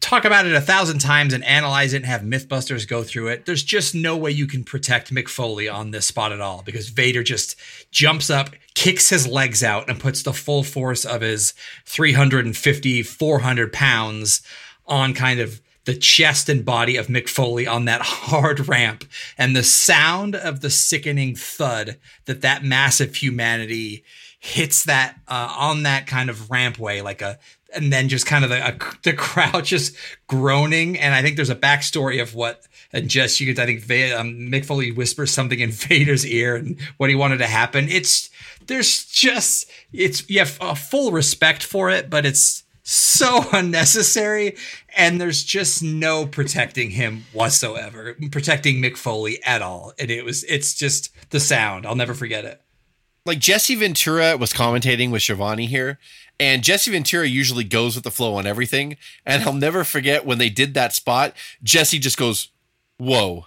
talk about it a thousand times and analyze it and have mythbusters go through it there's just no way you can protect Mick Foley on this spot at all because vader just jumps up kicks his legs out and puts the full force of his 350 400 pounds on kind of the chest and body of Mick Foley on that hard ramp. And the sound of the sickening thud that that massive humanity hits that uh, on that kind of rampway like a and then just kind of the, a, the crowd just groaning and i think there's a backstory of what and just you could i think Va- um, mick foley whispers something in vader's ear and what he wanted to happen it's there's just it's you have a full respect for it but it's so unnecessary, and there's just no protecting him whatsoever, protecting Mick Foley at all. And it was, it's just the sound. I'll never forget it. Like Jesse Ventura was commentating with Schiavone here, and Jesse Ventura usually goes with the flow on everything. And I'll never forget when they did that spot, Jesse just goes, Whoa.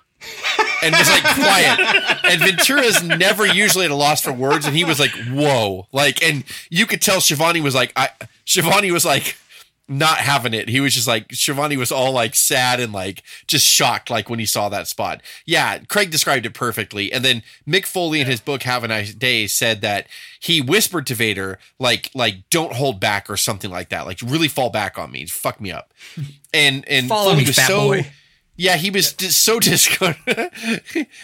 and was like quiet. And Ventura's never usually at a loss for words, and he was like, "Whoa!" Like, and you could tell Schiavone was like, "I." Schiavone was like, not having it. He was just like Schiavone was all like sad and like just shocked, like when he saw that spot. Yeah, Craig described it perfectly. And then Mick Foley in his book "Have a Nice Day" said that he whispered to Vader, like, like don't hold back or something like that, like really fall back on me, fuck me up. And and Follow Foley me, was so. boy. Yeah, he was just so disco.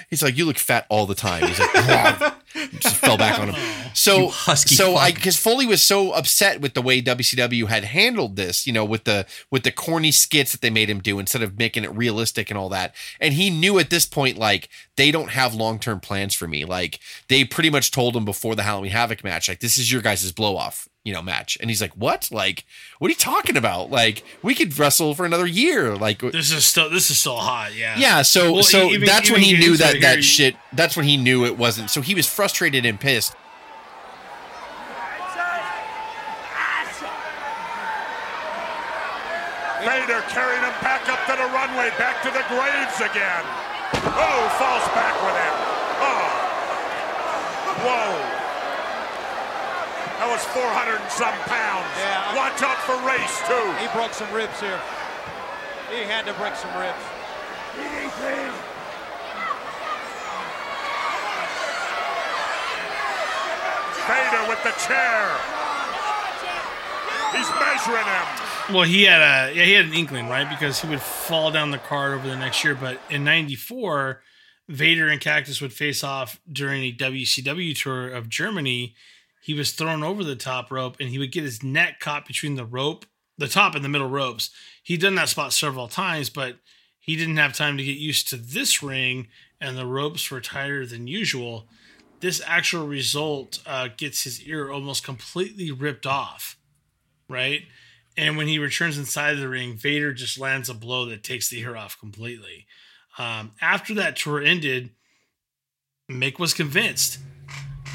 He's like, you look fat all the time. He's like, oh. just fell back on him. So, husky so I because Foley was so upset with the way WCW had handled this, you know, with the with the corny skits that they made him do instead of making it realistic and all that. And he knew at this point, like, they don't have long term plans for me. Like, they pretty much told him before the Halloween Havoc match, like, this is your guys' blow off, you know, match. And he's like, what? Like, what are you talking about? Like, we could wrestle for another year. Like, This is still this is still hot. Yeah. yeah, so Well, so even- that's even when he knew that it that here, shit. That's when he knew it wasn't. So he was frustrated and pissed. Vader carrying him back up to the runway, back to the graves again. Oh, falls back with him. Oh. Whoa. That was 400 and some pounds. Yeah, Watch out for race, too. He broke some ribs here. He had to break some ribs. Vader with the chair. He's measuring him. Well, he had a yeah, he had an inkling, right? Because he would fall down the card over the next year. But in '94, Vader and Cactus would face off during a WCW tour of Germany. He was thrown over the top rope, and he would get his neck caught between the rope, the top and the middle ropes. He'd done that spot several times, but he didn't have time to get used to this ring, and the ropes were tighter than usual. This actual result uh, gets his ear almost completely ripped off right? And when he returns inside the ring, Vader just lands a blow that takes the ear off completely. Um, after that tour ended, Mick was convinced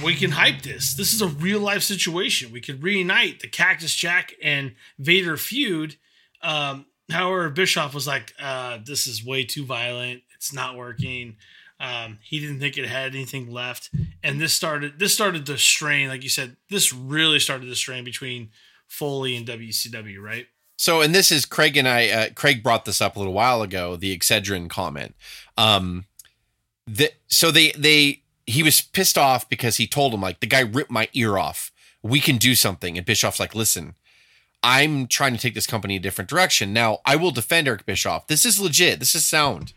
we can hype this. This is a real life situation. We could reunite the Cactus Jack and Vader feud. Um, however, Bischoff was like, uh, "This is way too violent. It's not working." Um, he didn't think it had anything left, and this started. This started the strain, like you said. This really started the strain between Foley and WCW, right? So, and this is Craig and I. Uh, Craig brought this up a little while ago. The Excedrin comment. Um, the, so they they he was pissed off because he told him like the guy ripped my ear off. We can do something, and Bischoff's like, listen, I'm trying to take this company a different direction. Now, I will defend Eric Bischoff. This is legit. This is sound.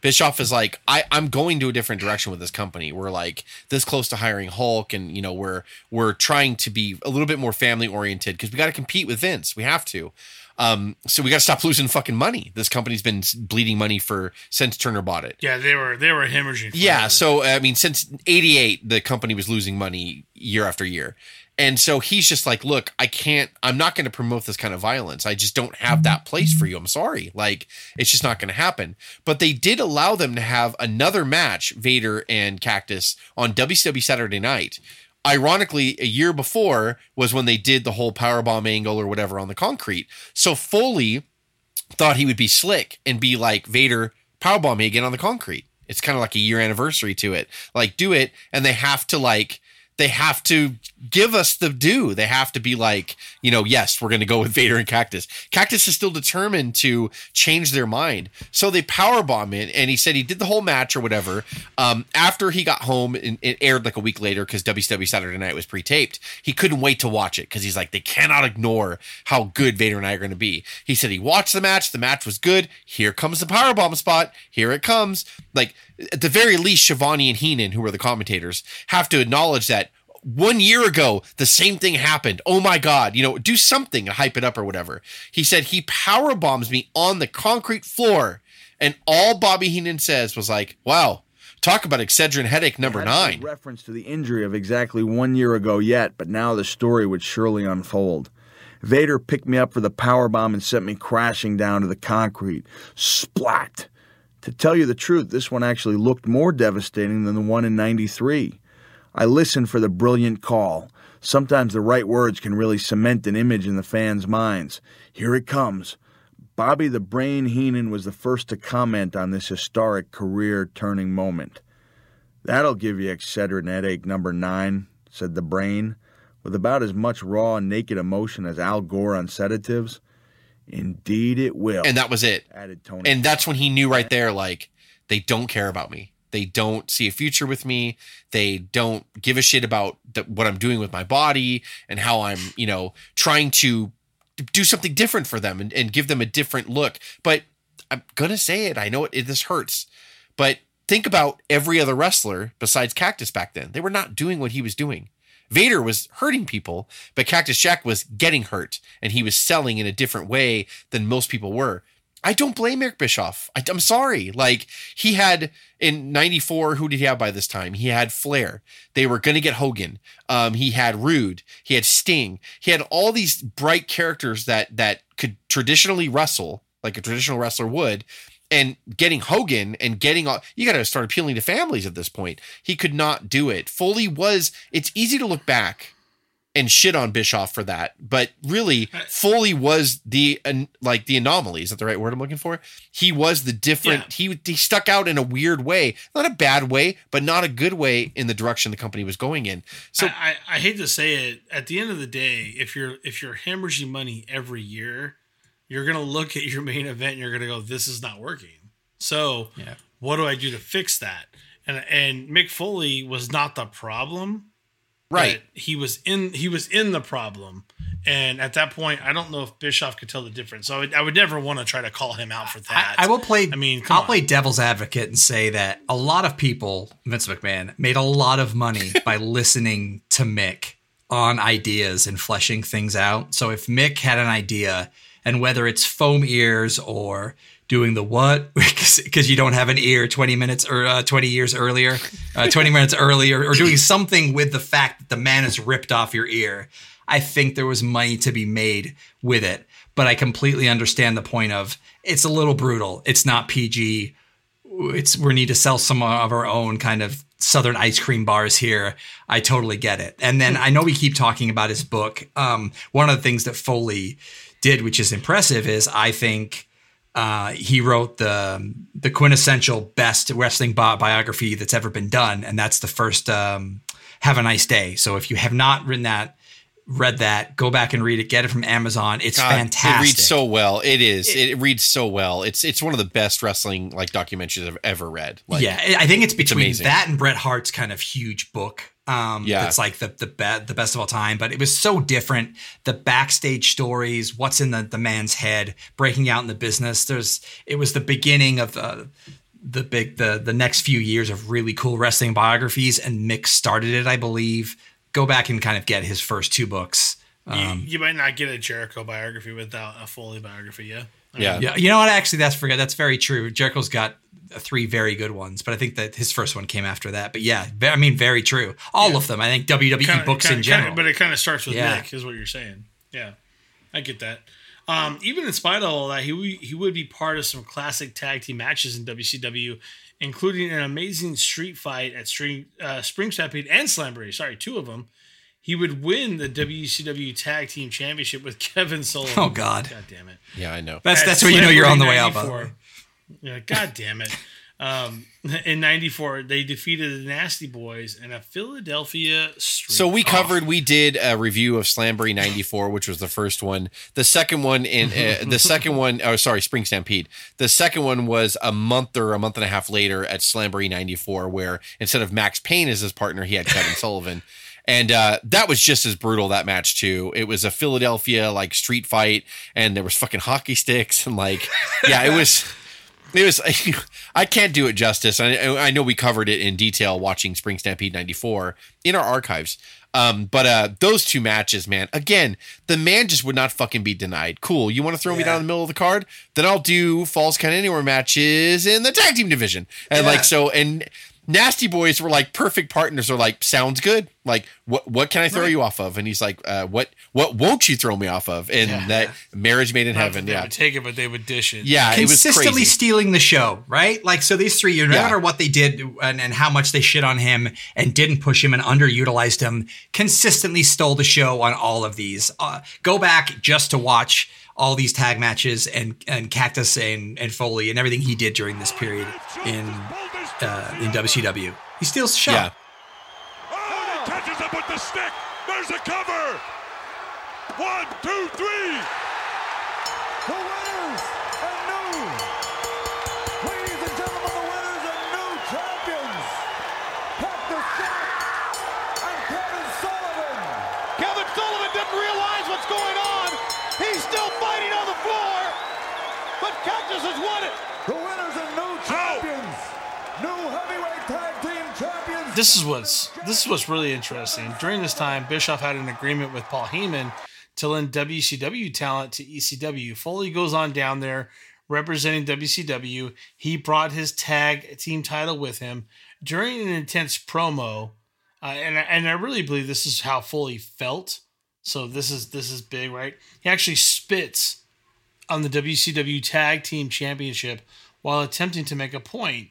Bischoff is like, I, I'm going to a different direction with this company. We're like this close to hiring Hulk, and you know, we're we're trying to be a little bit more family oriented because we got to compete with Vince. We have to. Um, so we got to stop losing fucking money. This company's been bleeding money for since Turner bought it. Yeah, they were they were hemorrhaging. Yeah, so I mean, since '88, the company was losing money year after year, and so he's just like, "Look, I can't. I'm not going to promote this kind of violence. I just don't have that place for you. I'm sorry. Like, it's just not going to happen." But they did allow them to have another match, Vader and Cactus, on WCW Saturday Night. Ironically, a year before was when they did the whole powerbomb angle or whatever on the concrete. So Foley thought he would be slick and be like Vader powerbomb me again on the concrete. It's kind of like a year anniversary to it. Like do it and they have to like they have to give us the due. They have to be like, you know, yes, we're going to go with Vader and Cactus. Cactus is still determined to change their mind. So they power bomb it and he said he did the whole match or whatever. Um, after he got home and it aired like a week later because WCW Saturday Night was pre-taped, he couldn't wait to watch it because he's like, they cannot ignore how good Vader and I are going to be. He said he watched the match. The match was good. Here comes the power bomb spot. Here it comes. Like at the very least, Schiavone and Heenan, who were the commentators, have to acknowledge that one year ago, the same thing happened. Oh my God, you know, do something to hype it up or whatever. He said he power bombs me on the concrete floor. And all Bobby Heenan says was like, wow, talk about Excedrin headache number nine. Reference to the injury of exactly one year ago yet, but now the story would surely unfold. Vader picked me up for the power bomb and sent me crashing down to the concrete. Splat! To tell you the truth, this one actually looked more devastating than the one in 93. I listen for the brilliant call. Sometimes the right words can really cement an image in the fans' minds. Here it comes. Bobby the Brain Heenan was the first to comment on this historic career turning moment. That'll give you Excedrin headache number nine, said the brain, with about as much raw and naked emotion as Al Gore on sedatives. Indeed, it will. And that was it. Added Tony. And that's when he knew right there, like, they don't care about me. They don't see a future with me. They don't give a shit about the, what I'm doing with my body and how I'm, you know, trying to do something different for them and, and give them a different look. But I'm going to say it. I know it, it, this hurts. But think about every other wrestler besides Cactus back then. They were not doing what he was doing. Vader was hurting people, but Cactus Jack was getting hurt and he was selling in a different way than most people were. I don't blame Eric Bischoff. I, am sorry. Like he had in '94, who did he have by this time? He had Flair. They were going to get Hogan. Um, he had Rude. He had Sting. He had all these bright characters that that could traditionally wrestle like a traditional wrestler would. And getting Hogan and getting all, you got to start appealing to families at this point. He could not do it. Foley was, it's easy to look back and shit on Bischoff for that. But really, Foley was the an, like the anomaly. Is that the right word I'm looking for? He was the different. Yeah. He he stuck out in a weird way, not a bad way, but not a good way in the direction the company was going in. So I, I, I hate to say it. At the end of the day, if you're if you're hemorrhaging money every year, you're gonna look at your main event and you're gonna go, "This is not working." So yeah. what do I do to fix that? And and Mick Foley was not the problem right. he was in he was in the problem. And at that point i don't know if bischoff could tell the difference. So i would, I would never want to try to call him out for that. I, I will play i mean i'll on. play devil's advocate and say that a lot of people vince mcmahon made a lot of money by listening to mick on ideas and fleshing things out. So if mick had an idea and whether it's foam ears or doing the what? Because you don't have an ear 20 minutes or uh, 20 years earlier uh, 20 minutes earlier or doing something with the fact that the man has ripped off your ear. I think there was money to be made with it but i completely understand the point of it's a little brutal. It's not pg it's we need to sell some of our own kind of southern ice cream bars here. I totally get it. And then i know we keep talking about his book. Um, one of the things that foley did which is impressive is i think uh, he wrote the the quintessential best wrestling bi- biography that's ever been done, and that's the first um, "Have a Nice Day." So if you have not written that, read that, go back and read it. Get it from Amazon. It's God, fantastic. It reads so well. It is. It, it, reads so well. It's it's one of the best wrestling like documentaries I've ever read. Like, yeah, I think it's between it's that and Bret Hart's kind of huge book. Um, yeah, it's like the the be- the best of all time. But it was so different. The backstage stories, what's in the the man's head, breaking out in the business. There's it was the beginning of. Uh, the big the the next few years of really cool wrestling biographies and Mick started it I believe go back and kind of get his first two books. Um, you, you, might not get a Jericho biography without a Foley biography, yeah. Yeah. yeah. You know what? Actually, that's forget. That's very true. Jericho's got three very good ones, but I think that his first one came after that. But yeah, I mean, very true. All yeah. of them. I think WWE kinda, books kinda, in general. Kinda, but it kind of starts with yeah. Mick, is what you're saying. Yeah, I get that. Um, even in spite of all that, he he would be part of some classic tag team matches in WCW, including an amazing street fight at Spring, uh, Spring Stampede and Slamboree. Sorry, two of them. He would win the WCW Tag Team Championship with Kevin Sullivan. Oh God! God damn it! Yeah, I know. That's at that's where you know you're on the way out. By the way. Yeah, God damn it. Um, in '94, they defeated the Nasty Boys in a Philadelphia street. So we covered, we did a review of Slamboree '94, which was the first one. The second one in uh, the second one, oh sorry, Spring Stampede. The second one was a month or a month and a half later at Slamboree '94, where instead of Maxx Payne as his partner, he had Kevin Sullivan. And uh, that was just as brutal that match too. It was a Philadelphia like street fight, and there was fucking hockey sticks and like, yeah, it was it was I can't do it justice. I, I know we covered it in detail watching Spring Stampede 94 in our archives. Um, but uh, those two matches, man, again, the man just would not fucking be denied. Cool. You want to throw yeah. me down in the middle of the card? Then I'll do Falls Count Anywhere matches in the tag team division. And yeah. like, so, and Nasty Boys were like perfect partners. They're like, sounds good. Like, what what can I throw Right. you off of? And he's like, uh, what what won't you throw me off of? And Yeah. that marriage made in Not heaven. They Yeah, would take it, but they would dish it. yeah, it was consistently crazy. stealing the show, right? Like, so these three, no Yeah. matter what they did and, and how much they shit on him and didn't push him and underutilized him, consistently stole the show on all of these. Uh, go back just to watch all these tag matches and and Cactus and, and Foley and everything he did during this period in uh, in WCW. He steals the show. Yeah. Oh, he catches him with the stick. There's a cover. One, two, three. This is what's this is what's really interesting. During this time, Bischoff had an agreement with Paul Heyman to lend WCW talent to ECW. Foley goes on down there representing WCW. He brought his tag team title with him during an intense promo, uh, and and I really believe this is how Foley felt. So this is this is big, right? He actually spits on the WCW Tag Team Championship while attempting to make a point.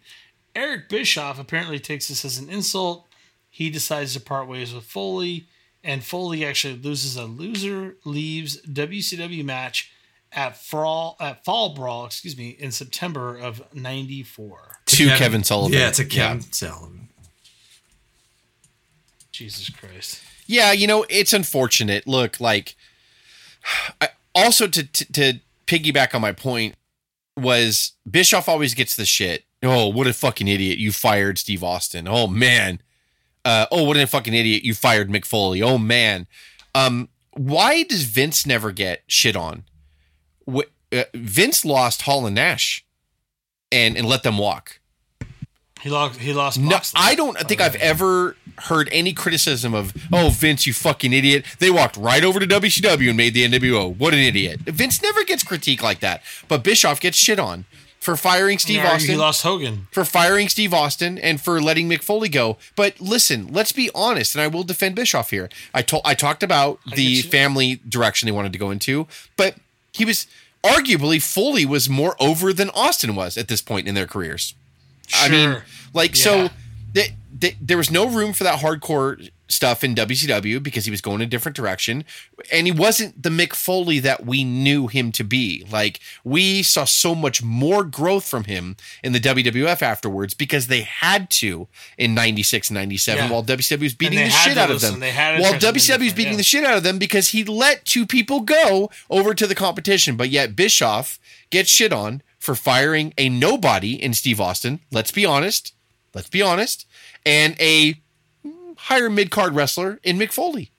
Eric Bischoff apparently takes this as an insult. He decides to part ways with Foley, and Foley actually loses a loser leaves WCW match at Fall at Fall Brawl, excuse me, in September of '94. To Kevin Sullivan. Yeah, to Kevin Yeah. Sullivan. Jesus Christ. Yeah, you know, it's unfortunate. Look, like, I, also to, to to piggyback on my point was Bischoff always gets the shit. Oh, what a fucking idiot! You fired Steve Austin. Oh man. Uh, oh, what a fucking idiot! You fired Mick Foley. Oh man. Um, why does Vince never get shit on? Wh- uh, Vince lost Hall and Nash, and and let them walk. He lost. He lost. No, Moxley. I don't think I've ever heard any criticism of, oh, Vince, you fucking idiot. They walked right over to WCW and made the NWO. What an idiot. Vince never gets critique like that. But Bischoff gets shit on for firing Steve Austin. He lost Hogan. For firing Steve Austin and for letting Mick Foley go. But listen, let's be honest, and I will defend Bischoff here. I told I talked about the family direction they wanted to go into, but he was arguably Foley was more over than Austin was at this point in their careers. I mean, like Yeah. so th- th- there was no room for that hardcore stuff in WCW because he was going a different direction and he wasn't the Mick Foley that we knew him to be. Like we saw so much more growth from him in the WWF afterwards because they had to in 96 and 97 Yeah. while WCW was beating the shit out of them. They had While WCW was beating yeah. the shit out of them because he let two people go over to the competition, but yet Bischoff gets shit on for firing a nobody in Steve Austin. Let's be honest. Let's be honest. And a higher mid card wrestler in Mick Foley,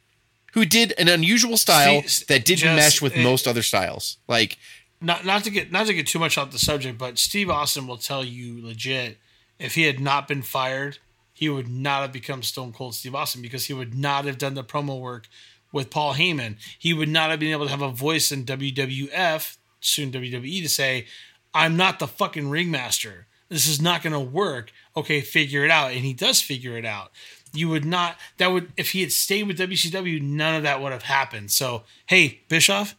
who did an unusual style Steve- that didn't just- mesh with it- most other styles. Like, not not to get not to get too much off the subject, but Steve Austin will tell you legit if he had not been fired, he would not have become Stone Cold Steve Austin because he would not have done the promo work with Paul Heyman. He would not have been able to have a voice in WWF, soon WWE, to say, "I'm not the fucking ringmaster. This is not going to work." Okay, figure it out, and he does figure it out. You would not. That would if he had stayed with WCW, none of that would have happened. So, hey, Bischoff,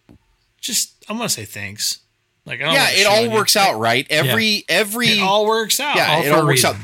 just I'm gonna say thanks. Like I don't yeah, it all on you. works out, right? Every every It all works out. Yeah, All it all a works out.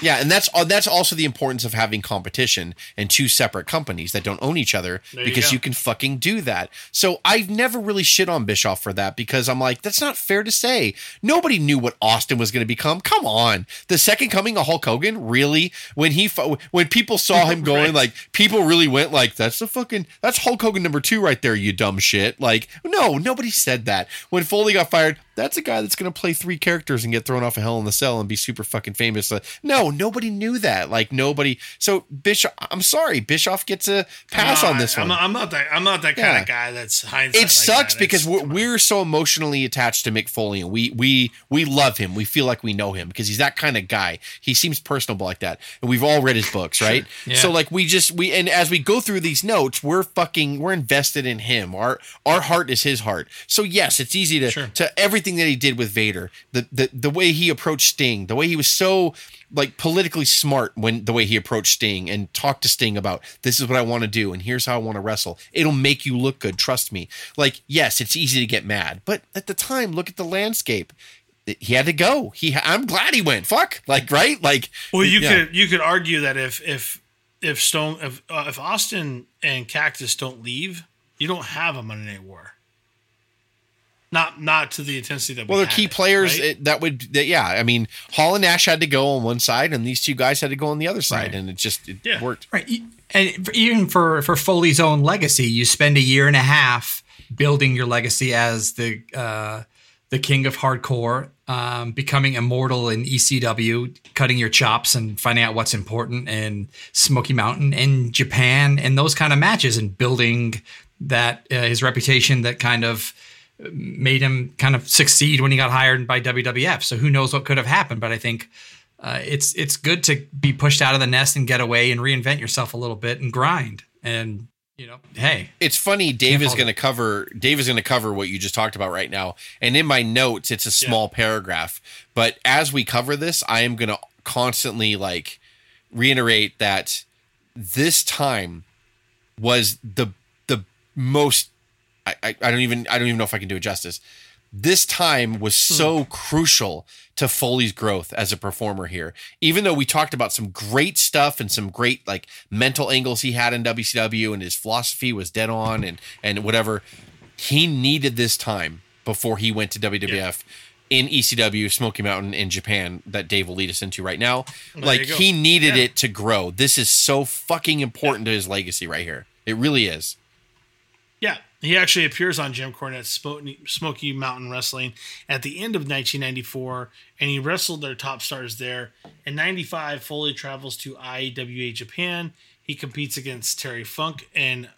Yeah, and that's uh, that's also the importance of having competition and two separate companies that don't own each other There because go. you, can fucking do that. So I've never really shit on Bischoff for that because I'm like, that's not fair to say. Nobody knew what Austin was going to become. Come on, the second coming of Hulk Hogan, really? When he when people saw him going, like people really went like, that's the fucking that's Hulk Hogan number two right there, you dumb shit. Like, no, nobody said that. When Foley got fired, that's a guy that's going to play three characters and get thrown off a Hell in the Cell and be super fucking famous. No, nobody knew that. Like nobody. So Bischoff, I'm sorry, Bischoff gets a pass No, on this I, one. I'm not, I'm not that. I'm not that kind of guy. That's hindsight. it like sucks that. because we're, we're so emotionally attached to Mick Foley and we we we love him. We feel like we know him because he's that kind of guy. He seems personable like that, and we've all read his books, right? Yeah. So like we just we and as we go through these notes, we're fucking we're invested in him. Our our heart is his heart. So yes, it's easy to Sure. to everything everything that he did with Vader, the the the way he approached Sting, the way he was so like politically smart when the way he approached Sting and talked to Sting about this is what I want to do and here's how I want to wrestle. It'll make you look good, trust me. Like, yes, it's easy to get mad, but at the time, look at the landscape. He had to go. He, I'm glad he went. Fuck, like, right? Like, Well, you yeah. could you could argue that if if if Stone if uh, if Austin and Cactus don't leave, you don't have a Monday Night War. Not not to the intensity that we Well, they're key it, players. right? It, that would, that, yeah. I mean, Hall and Nash had to go on one side, and these two guys had to go on the other side, Right. and it just it Yeah. worked. Right. And even for for Foley's own legacy, you spend a year and a half building your legacy as the uh, the king of hardcore, um, becoming immortal in ECW, cutting your chops and finding out what's important, in Smoky Mountain in Japan, and those kind of matches, and building that uh, his reputation that kind of made him kind of succeed when he got hired by WWF. So who knows what could have happened? But I think uh, it's it's good to be pushed out of the nest and get away and reinvent yourself a little bit and grind. And you know, hey, It's funny. Dave is going to cover. Dave is going to cover what you just talked about right now. And in my notes, it's a small paragraph. But as we cover this, I am going to constantly like reiterate that this time was the the most. I, I, I don't even I don't even know if I can do it justice. This time was hmm. so crucial to Foley's growth as a performer here. Even though we talked about some great stuff and some great like mental angles he had in WCW and his philosophy was dead on and and whatever, he needed this time before he went to WWF in ECW, Smoky Mountain in Japan that Dave will lead us into right now. There like he needed Yeah. it to grow. This is so fucking important to his legacy right here. It really is. He actually appears on Jim Cornette's Smoky, Mountain Wrestling at the end of 1994, and he wrestled their top stars there. In '95, Foley travels to IWA Japan. He competes against Terry Funk and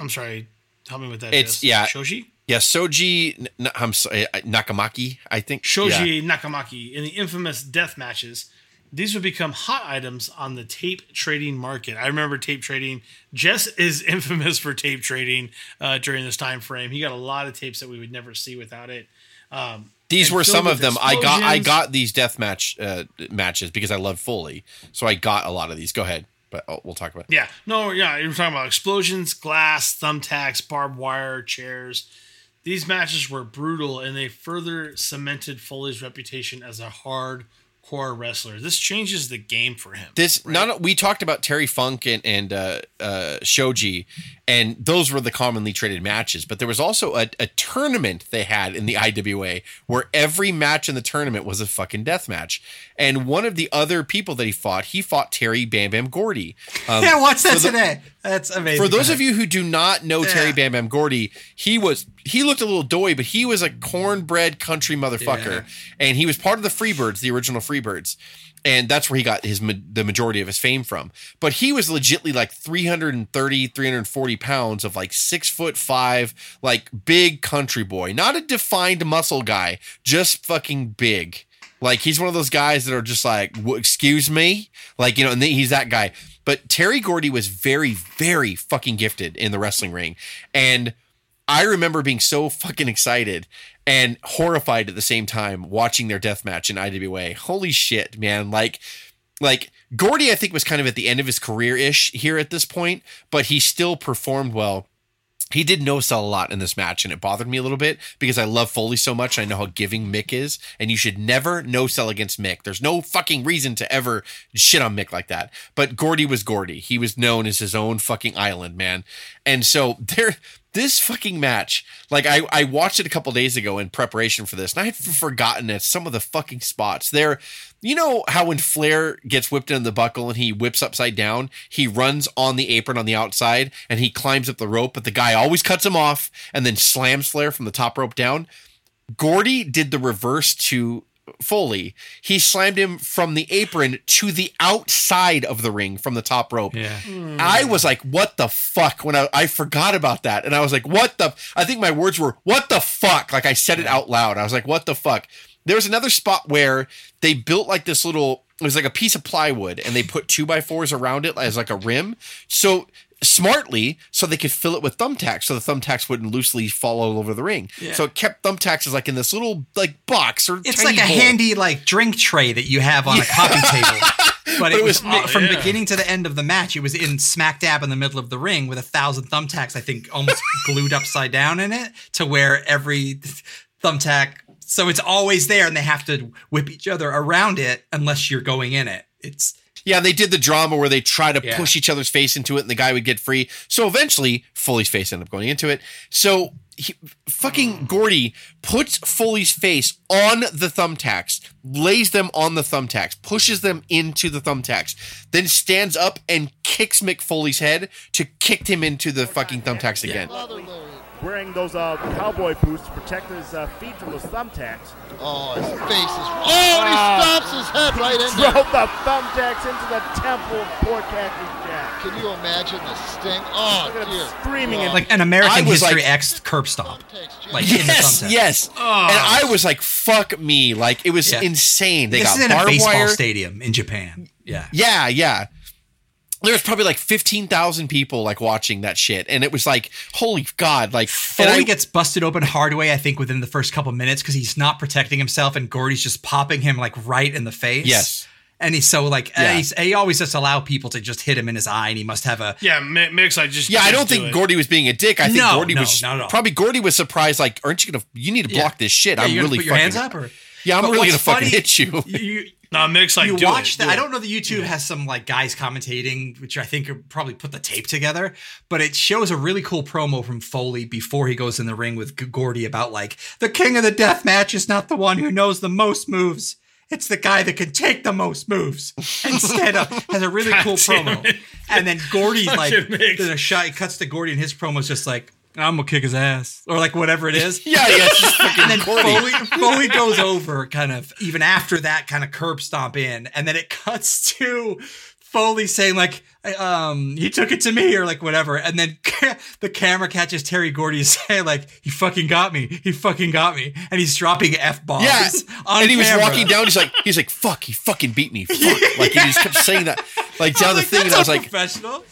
I'm sorry, tell me what that is. It's yeah, Shoji. Yeah, Soji I'm sorry, uh, Nakamaki, I think. Shoji Yeah. Nakamaki in the infamous death matches. These would become hot items on the tape trading market. I remember tape trading. Jess is infamous for tape trading uh, during this time frame. He got a lot of tapes that we would never see without it. Um, These were some of them. I got I got these death match uh, matches because I love Foley, so I got a lot of these. Go ahead, but oh, we'll talk about. It. Yeah, no, yeah, you're talking about explosions, glass, thumbtacks, barbed wire, chairs. These matches were brutal, and they further cemented Foley's reputation as a hardcore wrestler. This changes the game for him. This not we talked about Terry Funk and, and uh, uh, Shoji, and those were the commonly traded matches. But there was also a, a tournament they had in the IWA where every match in the tournament was a fucking death match. And one of the other people that he fought, he fought Terry Bam Bam Gordy. Um, yeah, watch that the- today. That's amazing. For those of you who do not know Terry Bam Bam Gordy, he was he looked a little doy, but he was a cornbread country motherfucker, and he was part of the Freebirds, the original Freebirds, and that's where he got his the majority of his fame from. But he was legitly like 330, 340 pounds of like six foot five, like big country boy, not a defined muscle guy, just fucking big. Like he's one of those guys that are just like, excuse me, like you know, and he's that guy. But Terry Gordy was very, very fucking gifted in the wrestling ring, and I remember being so fucking excited and horrified at the same time watching their death match in IWA. Holy shit, man! Like, like Gordy, I think was kind of at the end of his career ish here at this point, but he still performed well he did no sell a lot in this match, and it bothered me a little bit because I love Foley so much. I know how giving Mick is, and you should never no sell against Mick. There's no fucking reason to ever shit on Mick like that. But Gordy was Gordy. He was known as his own fucking island, man. And so there, this fucking match, like I, I watched it a couple days ago in preparation for this, and I had forgotten at some of the fucking spots there. You know how when Flair gets whipped in the buckle and he whips upside down, he runs on the apron on the outside and he climbs up the rope, but the guy always cuts him off and then slams Flair from the top rope down. Gordy did the reverse to Foley. He slammed him from the apron to the outside of the ring from the top rope. Yeah. I was like, what the fuck? When I, I forgot about that. And I was like, what the? I think my words were, what the fuck? Like I said it out loud. I was like, what the fuck? There was another spot where they built like this little, it was like a piece of plywood and they put two by fours around it as like a rim. So smartly so they could fill it with thumbtacks so the thumbtacks wouldn't loosely fall all over the ring. Yeah. So it kept thumbtacks as like in this little like box or It's like a bowl. handy like drink tray that you have on a coffee table. But, it, it was, was- oh, from yeah. beginning to the end of the match. It was in smack dab in the middle of the ring with a thousand thumbtacks. I think almost glued upside down in it to where every thumbtack. So it's always there, and they have to whip each other around it unless you're going in it. It's Yeah, they did the drama where they try to Yeah. push each other's face into it and the guy would get free. So eventually, Foley's face ended up going into it. So he, fucking Gordy puts Foley's face on the thumbtacks, lays them on the thumbtacks, pushes them into the thumbtacks, then stands up and kicks Mick Foley's head to kick him into the fucking thumbtacks again. Wearing those uh, cowboy boots to protect his uh, feet from those thumbtacks. Oh, his face is. Oh, and he stomps his head right in there. Drove the thumbtacks into the temple of poor Cactus Jack. Can you imagine the sting? Oh, Look at him dear. screaming in like an American was History like- X curb stomp. Like in the Yes, thumbtack. yes. Oh. And I was like, fuck me. Like, it was Yeah. insane. They this got is in a barbed baseball wire. stadium in Japan. Yeah. Yeah, yeah. There's probably like 15,000 people like watching that shit. And it was like, holy God. Like, and Foley I, gets busted open hard way, I think, within the first couple minutes because he's not protecting himself, and Gordy's just popping him like right in the face. Yes. and he's so like uh, Yeah. he's, he always just allow people to just hit him in his eye, and he must have a Yeah, Mi- Mix. I just yeah, I don't do think it. Gordy was being a dick. I think No, Gordy no, was not at all. probably Gordy was surprised. Like, aren't you gonna? You need to Yeah. block this shit. Yeah, I'm you're really put your hands up, or yeah, I'm But really gonna what's fucking hit you. you No, Mix. Like you do watch it, that. do I don't know. The YouTube has some like guys commentating, which I think are probably put the tape together. But it shows a really cool promo from Foley before he goes in the ring with Gordy about like the king of the death match is not the one who knows the most moves. It's the guy that can take the most moves. Instead of has a really cool God damn promo. it. And then Gordy's like there's a shot. He cuts to Gordy, and his promo is just like. I'm gonna kick his ass, or like whatever it is. Yeah, yeah, and then. Foley, Foley goes over, kind of even after that, kind of curb stomp in, and then it cuts to Foley saying like, um, he took it to me, or like whatever, and then the camera catches Terry Gordy saying like, he fucking got me, he fucking got me, and he's dropping f bombs. Yeah, and he was walking down. He's like, he's like, fuck, he fucking beat me. Fuck, like he just kept saying that, like down the Like, thing, and I was like, professional.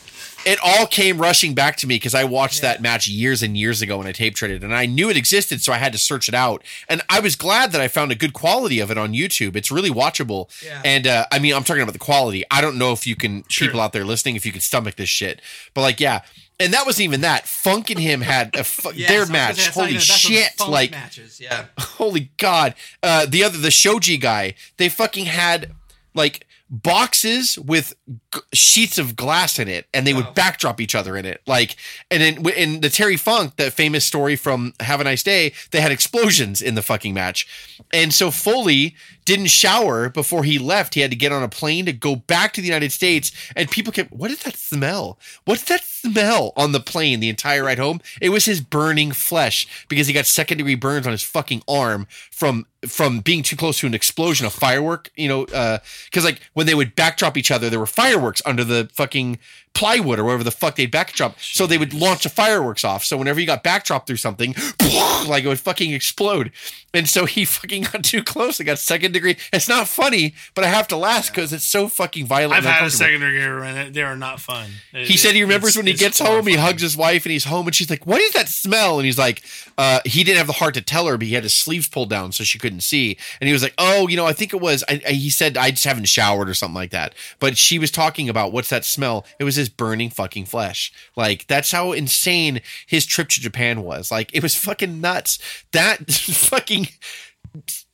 It all came rushing back to me because I watched that match years and years ago when I tape traded, and I knew it existed, so I had to search it out. And I was glad that I found a good quality of it on YouTube. It's really watchable. Yeah. And uh, I mean, I'm talking about the quality. I don't know if you can Sure. people out there listening if you can stomach this shit, but like, yeah. And that wasn't even that. Funk and him had a fu- Yes, I their match. Holy shit! Like, matches, yeah. holy god uh the other the shoji guy they fucking had like boxes with g- sheets of glass in it and they would backdrop each other in it. Like and in in the terry funk that famous story from have a nice day they had explosions in the fucking match. And so foley didn't shower before he left. He had to get on a plane to go back to the united states. And people kept what is that smell? What's that smell on the plane the entire ride home? It was his burning flesh because he got second degree burns on his fucking arm from from being too close to an explosion of firework you know uh because like when they would backdrop each other there were fireworks under the fucking plywood or wherever the fuck they'd backdrop so they would launch the fireworks off so whenever you got backdropped through something like it would fucking explode and so he fucking got too close I got second degree it's not funny but i have to laugh because it's so fucking violent I've had a second degree and they are not fun. It- He said he remembers when he gets home, he hugs his wife, and he's home, and she's like, "What is that smell?" And he's like, uh, "He didn't have the heart to tell her, but he had his sleeves pulled down so she couldn't see." And he was like, "Oh, you know, I think it was." I, I, he said, "I just haven't showered or something like that." But she was talking about what's that smell? It was his burning fucking flesh. Like that's how insane his trip to Japan was. Like it was fucking nuts. That fucking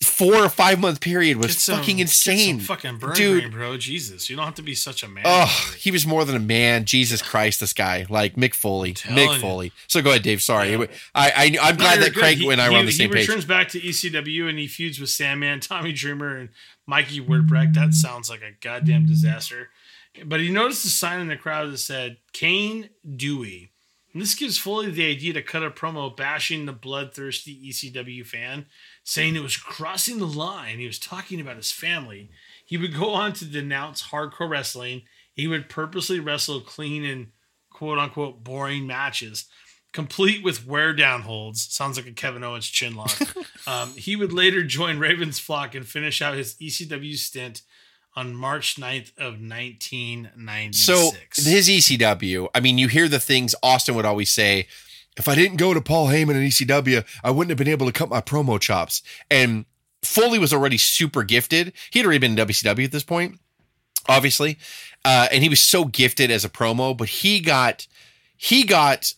four or five month period was some- fucking insane, fucking burn dude. brain, bro. Jesus, you don't have to be such a man. Oh, he was more than a man. Jesus Christ, this guy, like Mick Foley, Mick you. Foley. So go ahead, Dave. Sorry, I, I, I'm glad that. Craig He- and I were he- on the same page. he page. returns back to ECW and he feuds with Sandman, Tommy Dreamer, and Mikey Whipwreck. That sounds like a goddamn disaster. But he noticed a sign in the crowd that said Cane Dewey. And this gives Foley the idea to cut a promo bashing the bloodthirsty ECW fan, saying it was crossing the line. He was talking about his family. He would go on to denounce hardcore wrestling. He would purposely wrestle clean and quote unquote boring matches, complete with wear down holds. Sounds like a Kevin Owens chin lock. um, he would later join Raven's flock and finish out his ECW stint on March 9th of 1996. So his ECW, I mean, you hear the things Austin would always say. If I didn't go to Paul Heyman and ECW, I wouldn't have been able to cut my promo chops. And Foley was already super gifted. He had already been in WCW at this point, obviously, uh, and he was so gifted as a promo. But he got, he got.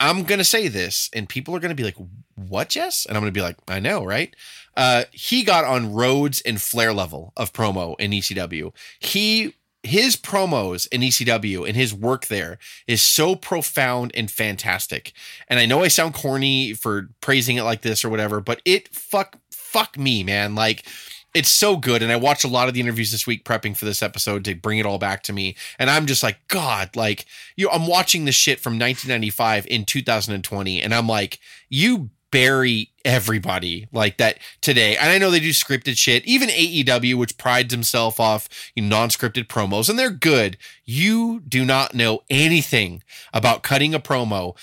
I'm gonna say this, and people are gonna be like, "What, Jess?" And I'm gonna be like, "I know, right?" Uh, he got on Rhodes and Flair level of promo in ECW. He his promos in ECW and his work there is so profound and fantastic. And I know I sound corny for praising it like this or whatever, but it fuck fuck me, man. Like it's so good. And I watched a lot of the interviews this week prepping for this episode to bring it all back to me. And I'm just like, God, like you know, I'm watching this shit from 1995 in 2020, and I'm like, you bury everybody like that today. And I know they do scripted shit, even AEW, which prides himself off you know, non-scripted promos, and they're good. You do not know anything about cutting a promo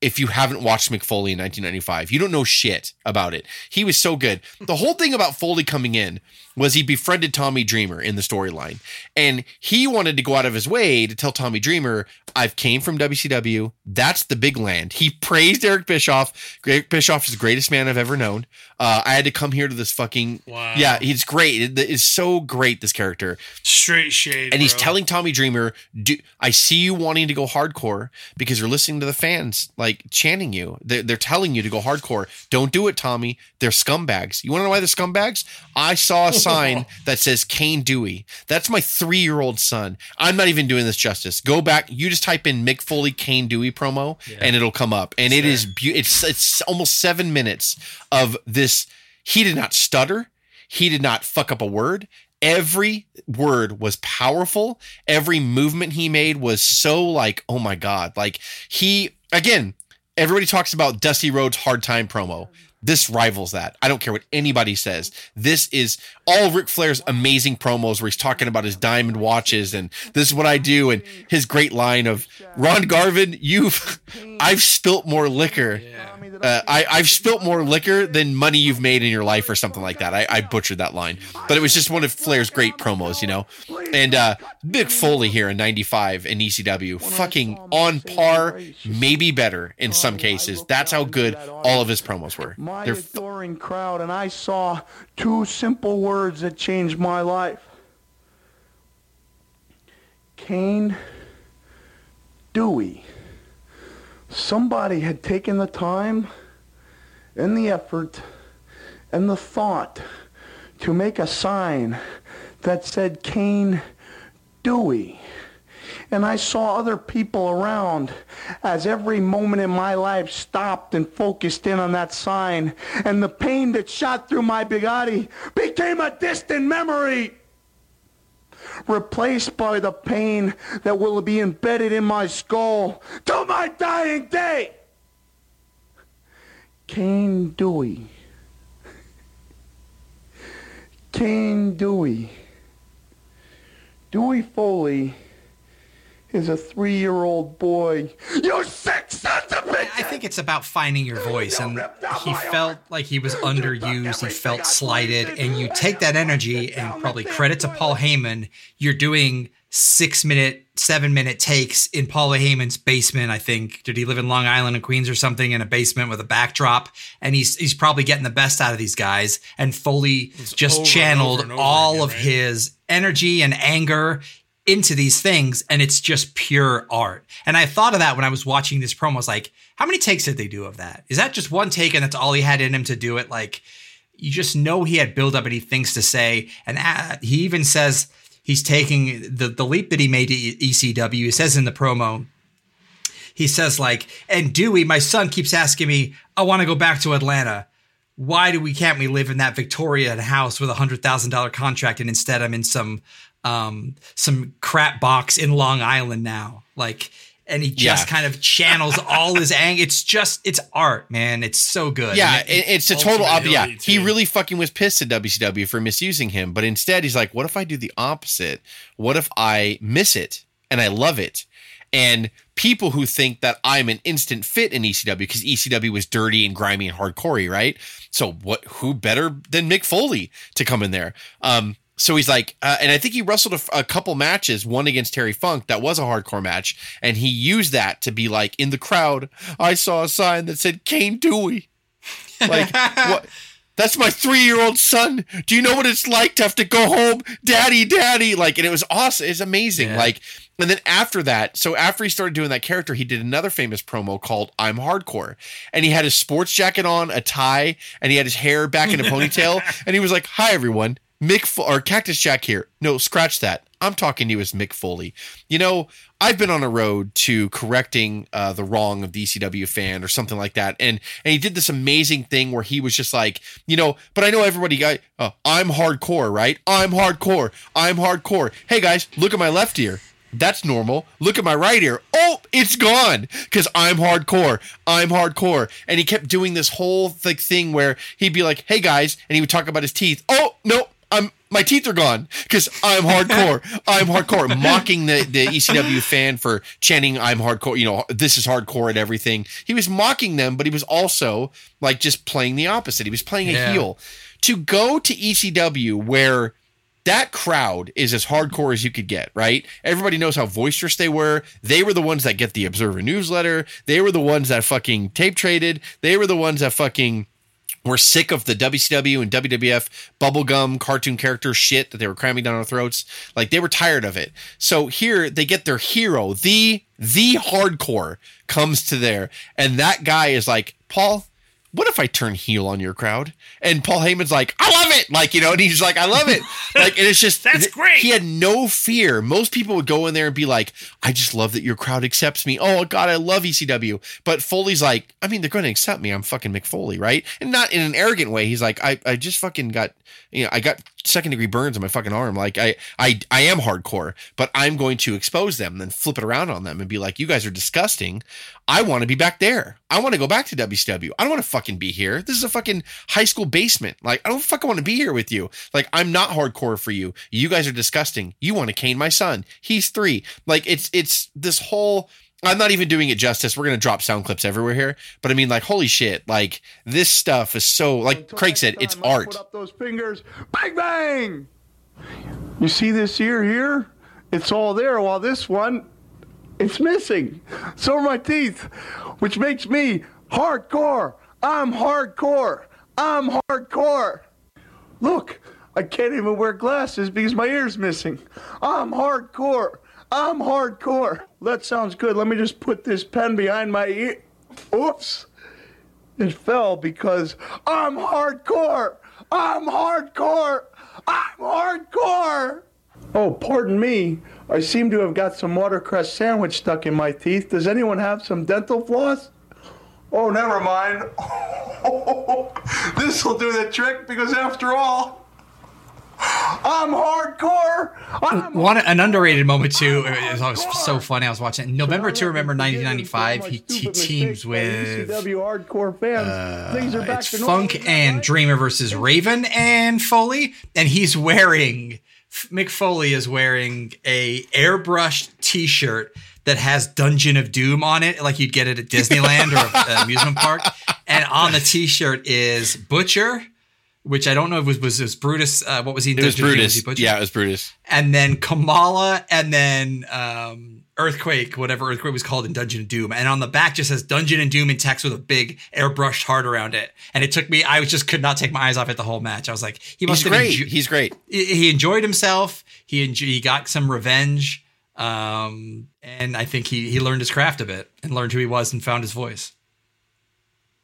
if you haven't watched Mick Foley in 1995. You don't know shit about it. He was so good. The whole thing about Foley coming in was he befriended Tommy Dreamer in the storyline. And he wanted to go out of his way to tell Tommy Dreamer, I've came from WCW. That's the big land. He praised Eric Bischoff. Eric Bischoff is the greatest man I've ever known. Uh, I had to come here to this fucking. Wow. Yeah, he's great. It- it's so great, this character. Straight shade. And he's bro. telling Tommy Dreamer, Do, I see you wanting to go hardcore because you're listening to the fans like chanting you. They're, they're telling you to go hardcore. Don't do it, Tommy. They're scumbags. You want to know why they're scumbags? I saw a sign that says Cane Dewey. That's my three year old son. I'm not even doing this justice. Go back. You just type in Mick Foley Cane Dewey promo and it'll come up. And it is beau- it's it's almost seven minutes of this. He did not stutter. He did not fuck up a word. Every word was powerful. Every movement he made was so like, oh my God. Like he, again, everybody talks about Dusty Rhodes' hard time promo. This rivals that. I don't care what anybody says. This is all Ric Flair's amazing promos where he's talking about his diamond watches and this is what I do and his great line of Ron Garvin, you've I've spilt more liquor. Uh, I, I've spilt more liquor than money you've made in your life or something like that. I, I butchered that line, but it was just one of Flair's great promos, you know. And uh, Mick Foley here in '95 in ECW, fucking on par, maybe better in some cases. That's how good all of his promos were. my They're adoring crowd, and I saw two simple words that changed my life. Cane Dewey. Somebody had taken the time and the effort and the thought to make a sign that said Cane Dewey. And I saw other people around as every moment in my life stopped and focused in on that sign. And the pain that shot through my body became a distant memory, replaced by the pain that will be embedded in my skull till my dying day. Cane Dewey. Cane Dewey. Dewey Foley is a three-year-old boy. You sick sons of bitches! I think it's about finding your voice, and he felt like he was underused. He felt slighted, and you take that energy and probably credit to Paul Heyman. You're doing six minute, seven minute takes in Paul Heyman's basement. I think did he live in Long Island and Queens or something in a basement with a backdrop? And he's he's probably getting the best out of these guys. And Foley just over and channeled over and over all again, of his energy and anger into these things and it's just pure art. And I thought of that when I was watching this promo. I was like, how many takes did they do of that? Is that just one take and that's all he had in him to do it? Like, you just know he had build up and he things to say. And uh, he even says he's taking the, the leap that he made to ECW. He says in the promo, he says like, and Dewey, my son keeps asking me, I want to go back to Atlanta. Why do we can't we live in that Victorian house with a hundred thousand dollar contract and instead I'm in some um some crap box in Long Island now? Like and he just Yeah. kind of channels all his anger. It's just it's art, man. It's so good. Yeah, it- it- it's a total op- yeah. Hilly, He really fucking was pissed at WCW for misusing him, but instead he's like, "What if I do the opposite? What if I miss it and I love it?" And people who think that I'm an instant fit in ECW because ECW was dirty and grimy and hardcorey, right? So what? Who better than Mick Foley to come in there? Um, so he's like, uh, and I think he wrestled a, a couple matches, one against Terry Funk, that was a hardcore match, and he used that to be like in the crowd. I saw a sign that said Cane Dewey. Like what? That's my three year old son. Do you know what it's like to have to go home, daddy, daddy? Like, and it was awesome. It's amazing. Yeah. Like, and then after that, so after he started doing that character, he did another famous promo called I'm Hardcore. And he had his sports jacket on, a tie, and he had his hair back in a ponytail. and he was like, Hi, everyone. Mick Fo- or Cactus Jack here. No, scratch that. I'm talking to you as Mick Foley. You know, I've been on a road to correcting uh, the wrong of the ECW fan or something like that, and and he did this amazing thing where he was just like, you know, but I know everybody got, uh, I'm hardcore, right? I'm hardcore. I'm hardcore. Hey guys, look at my left ear. That's normal. Look at my right ear. Oh, it's gone because I'm hardcore. I'm hardcore. And he kept doing this whole thing where he'd be like, "Hey guys," and he would talk about his teeth. Oh no, my teeth are gone because I'm hardcore. I'm hardcore, mocking the the ECW fan for chanting "I'm hardcore." You know, this is hardcore and everything. He was mocking them, but he was also like just playing the opposite. He was playing a Yeah. heel. To go to ECW where that crowd is as hardcore as you could get, right? Everybody knows how boisterous they were. They were the ones that get the Observer newsletter. They were the ones that fucking tape traded. They were the ones that fucking were sick of the WCW and WWF bubblegum cartoon character shit that they were cramming down our throats. Like they were tired of it. So here they get their hero, the the hardcore comes to there and that guy is like, "Paul, what if I turn heel on your crowd? And Paul Heyman's like, I love it. Like, you know, and he's like, I love it. Like, and it's just, That's great. He had no fear. Most people would go in there and be like, I just love that your crowd accepts me. Oh, God, I love ECW. But Foley's like, I mean, they're going to accept me. I'm fucking Mick Foley, right? And not in an arrogant way. He's like, I, I just fucking got, you know, I got second degree burns on my fucking arm. Like, I, I, I am hardcore, but I'm going to expose them, and then flip it around on them and be like, you guys are disgusting. I want to be back there. I want to go back to WCW. I don't want to fucking be here. This is a fucking high school basement. Like, I don't fucking want to be here with you. Like, I'm not hardcore for you. You guys are disgusting. You want to cane my son. He's three. Like, it's it's this whole. I'm not even doing it justice. We're gonna drop sound clips everywhere here, but I mean, like, holy shit! Like, this stuff is so. Like Craig said, it's art. Put up those fingers. Bang, bang. You see this ear here? It's all there, while this one, it's missing. So are my teeth, which makes me hardcore. I'm hardcore. I'm hardcore. Look, I can't even wear glasses because my ear's missing. I'm hardcore. I'm hardcore. That sounds good. Let me just put this pen behind my ear. Oops. It fell because I'm hardcore. I'm hardcore. I'm hardcore. Oh, pardon me. I seem to have got some watercress sandwich stuck in my teeth. Does anyone have some dental floss? Oh, never mind. this will do the trick because after all, I'm hardcore. I'm One an underrated moment too. It was always so funny. I was watching it. November to remember 1995. He, he teams with ECW hardcore fans. Things are back Uh, it's to normal. Funk and Dreamer versus Raven and Foley, and he's wearing Mick Foley is wearing a airbrushed T-shirt that has Dungeon of Doom on it, like you'd get it at Disneyland or an amusement park. And on the T-shirt is Butcher, which I don't know if it was was, was Brutus. Uh, what was he? It was Dungeon of Doom? Brutus. he Yeah, it was Brutus. and then Kamala, and then um, Earthquake, whatever Earthquake was called in Dungeon of Doom. And on the back just says Dungeon and Doom in text with a big airbrushed heart around it. And it took me, I was just could not take my eyes off it the whole match. I was like, he must He's have great. enjo- He's great. he he enjoyed himself. He enjo- he got some revenge. Um, and I think he he learned his craft a bit and learned who he was and found his voice.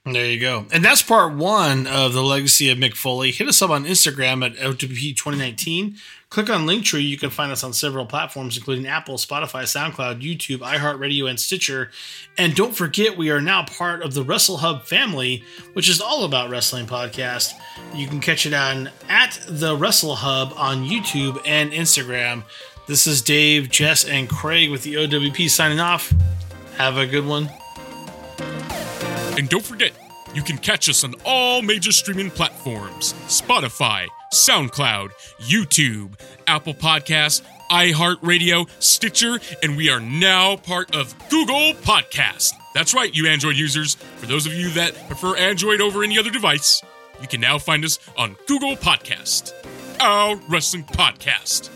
There you go. And that's part one of the legacy of Mick Foley. Hit us up on Instagram at OTP 2019. Click on Linktree. You can find us on several platforms, including Apple, Spotify, SoundCloud, YouTube, iHeartRadio, and Stitcher. And don't forget, we are now part of the Wrestle Hub family, which is all about wrestling podcast. You can catch it on at the Wrestle Hub on YouTube and Instagram. This is Dave, Jess, and Craig with the OWP signing off. Have a good one. And don't forget, you can catch us on all major streaming platforms Spotify, SoundCloud, YouTube, Apple Podcasts, iHeartRadio, Stitcher, and we are now part of Google Podcast. That's right, you Android users. For those of you that prefer Android over any other device, you can now find us on Google Podcast. Our Wrestling Podcast.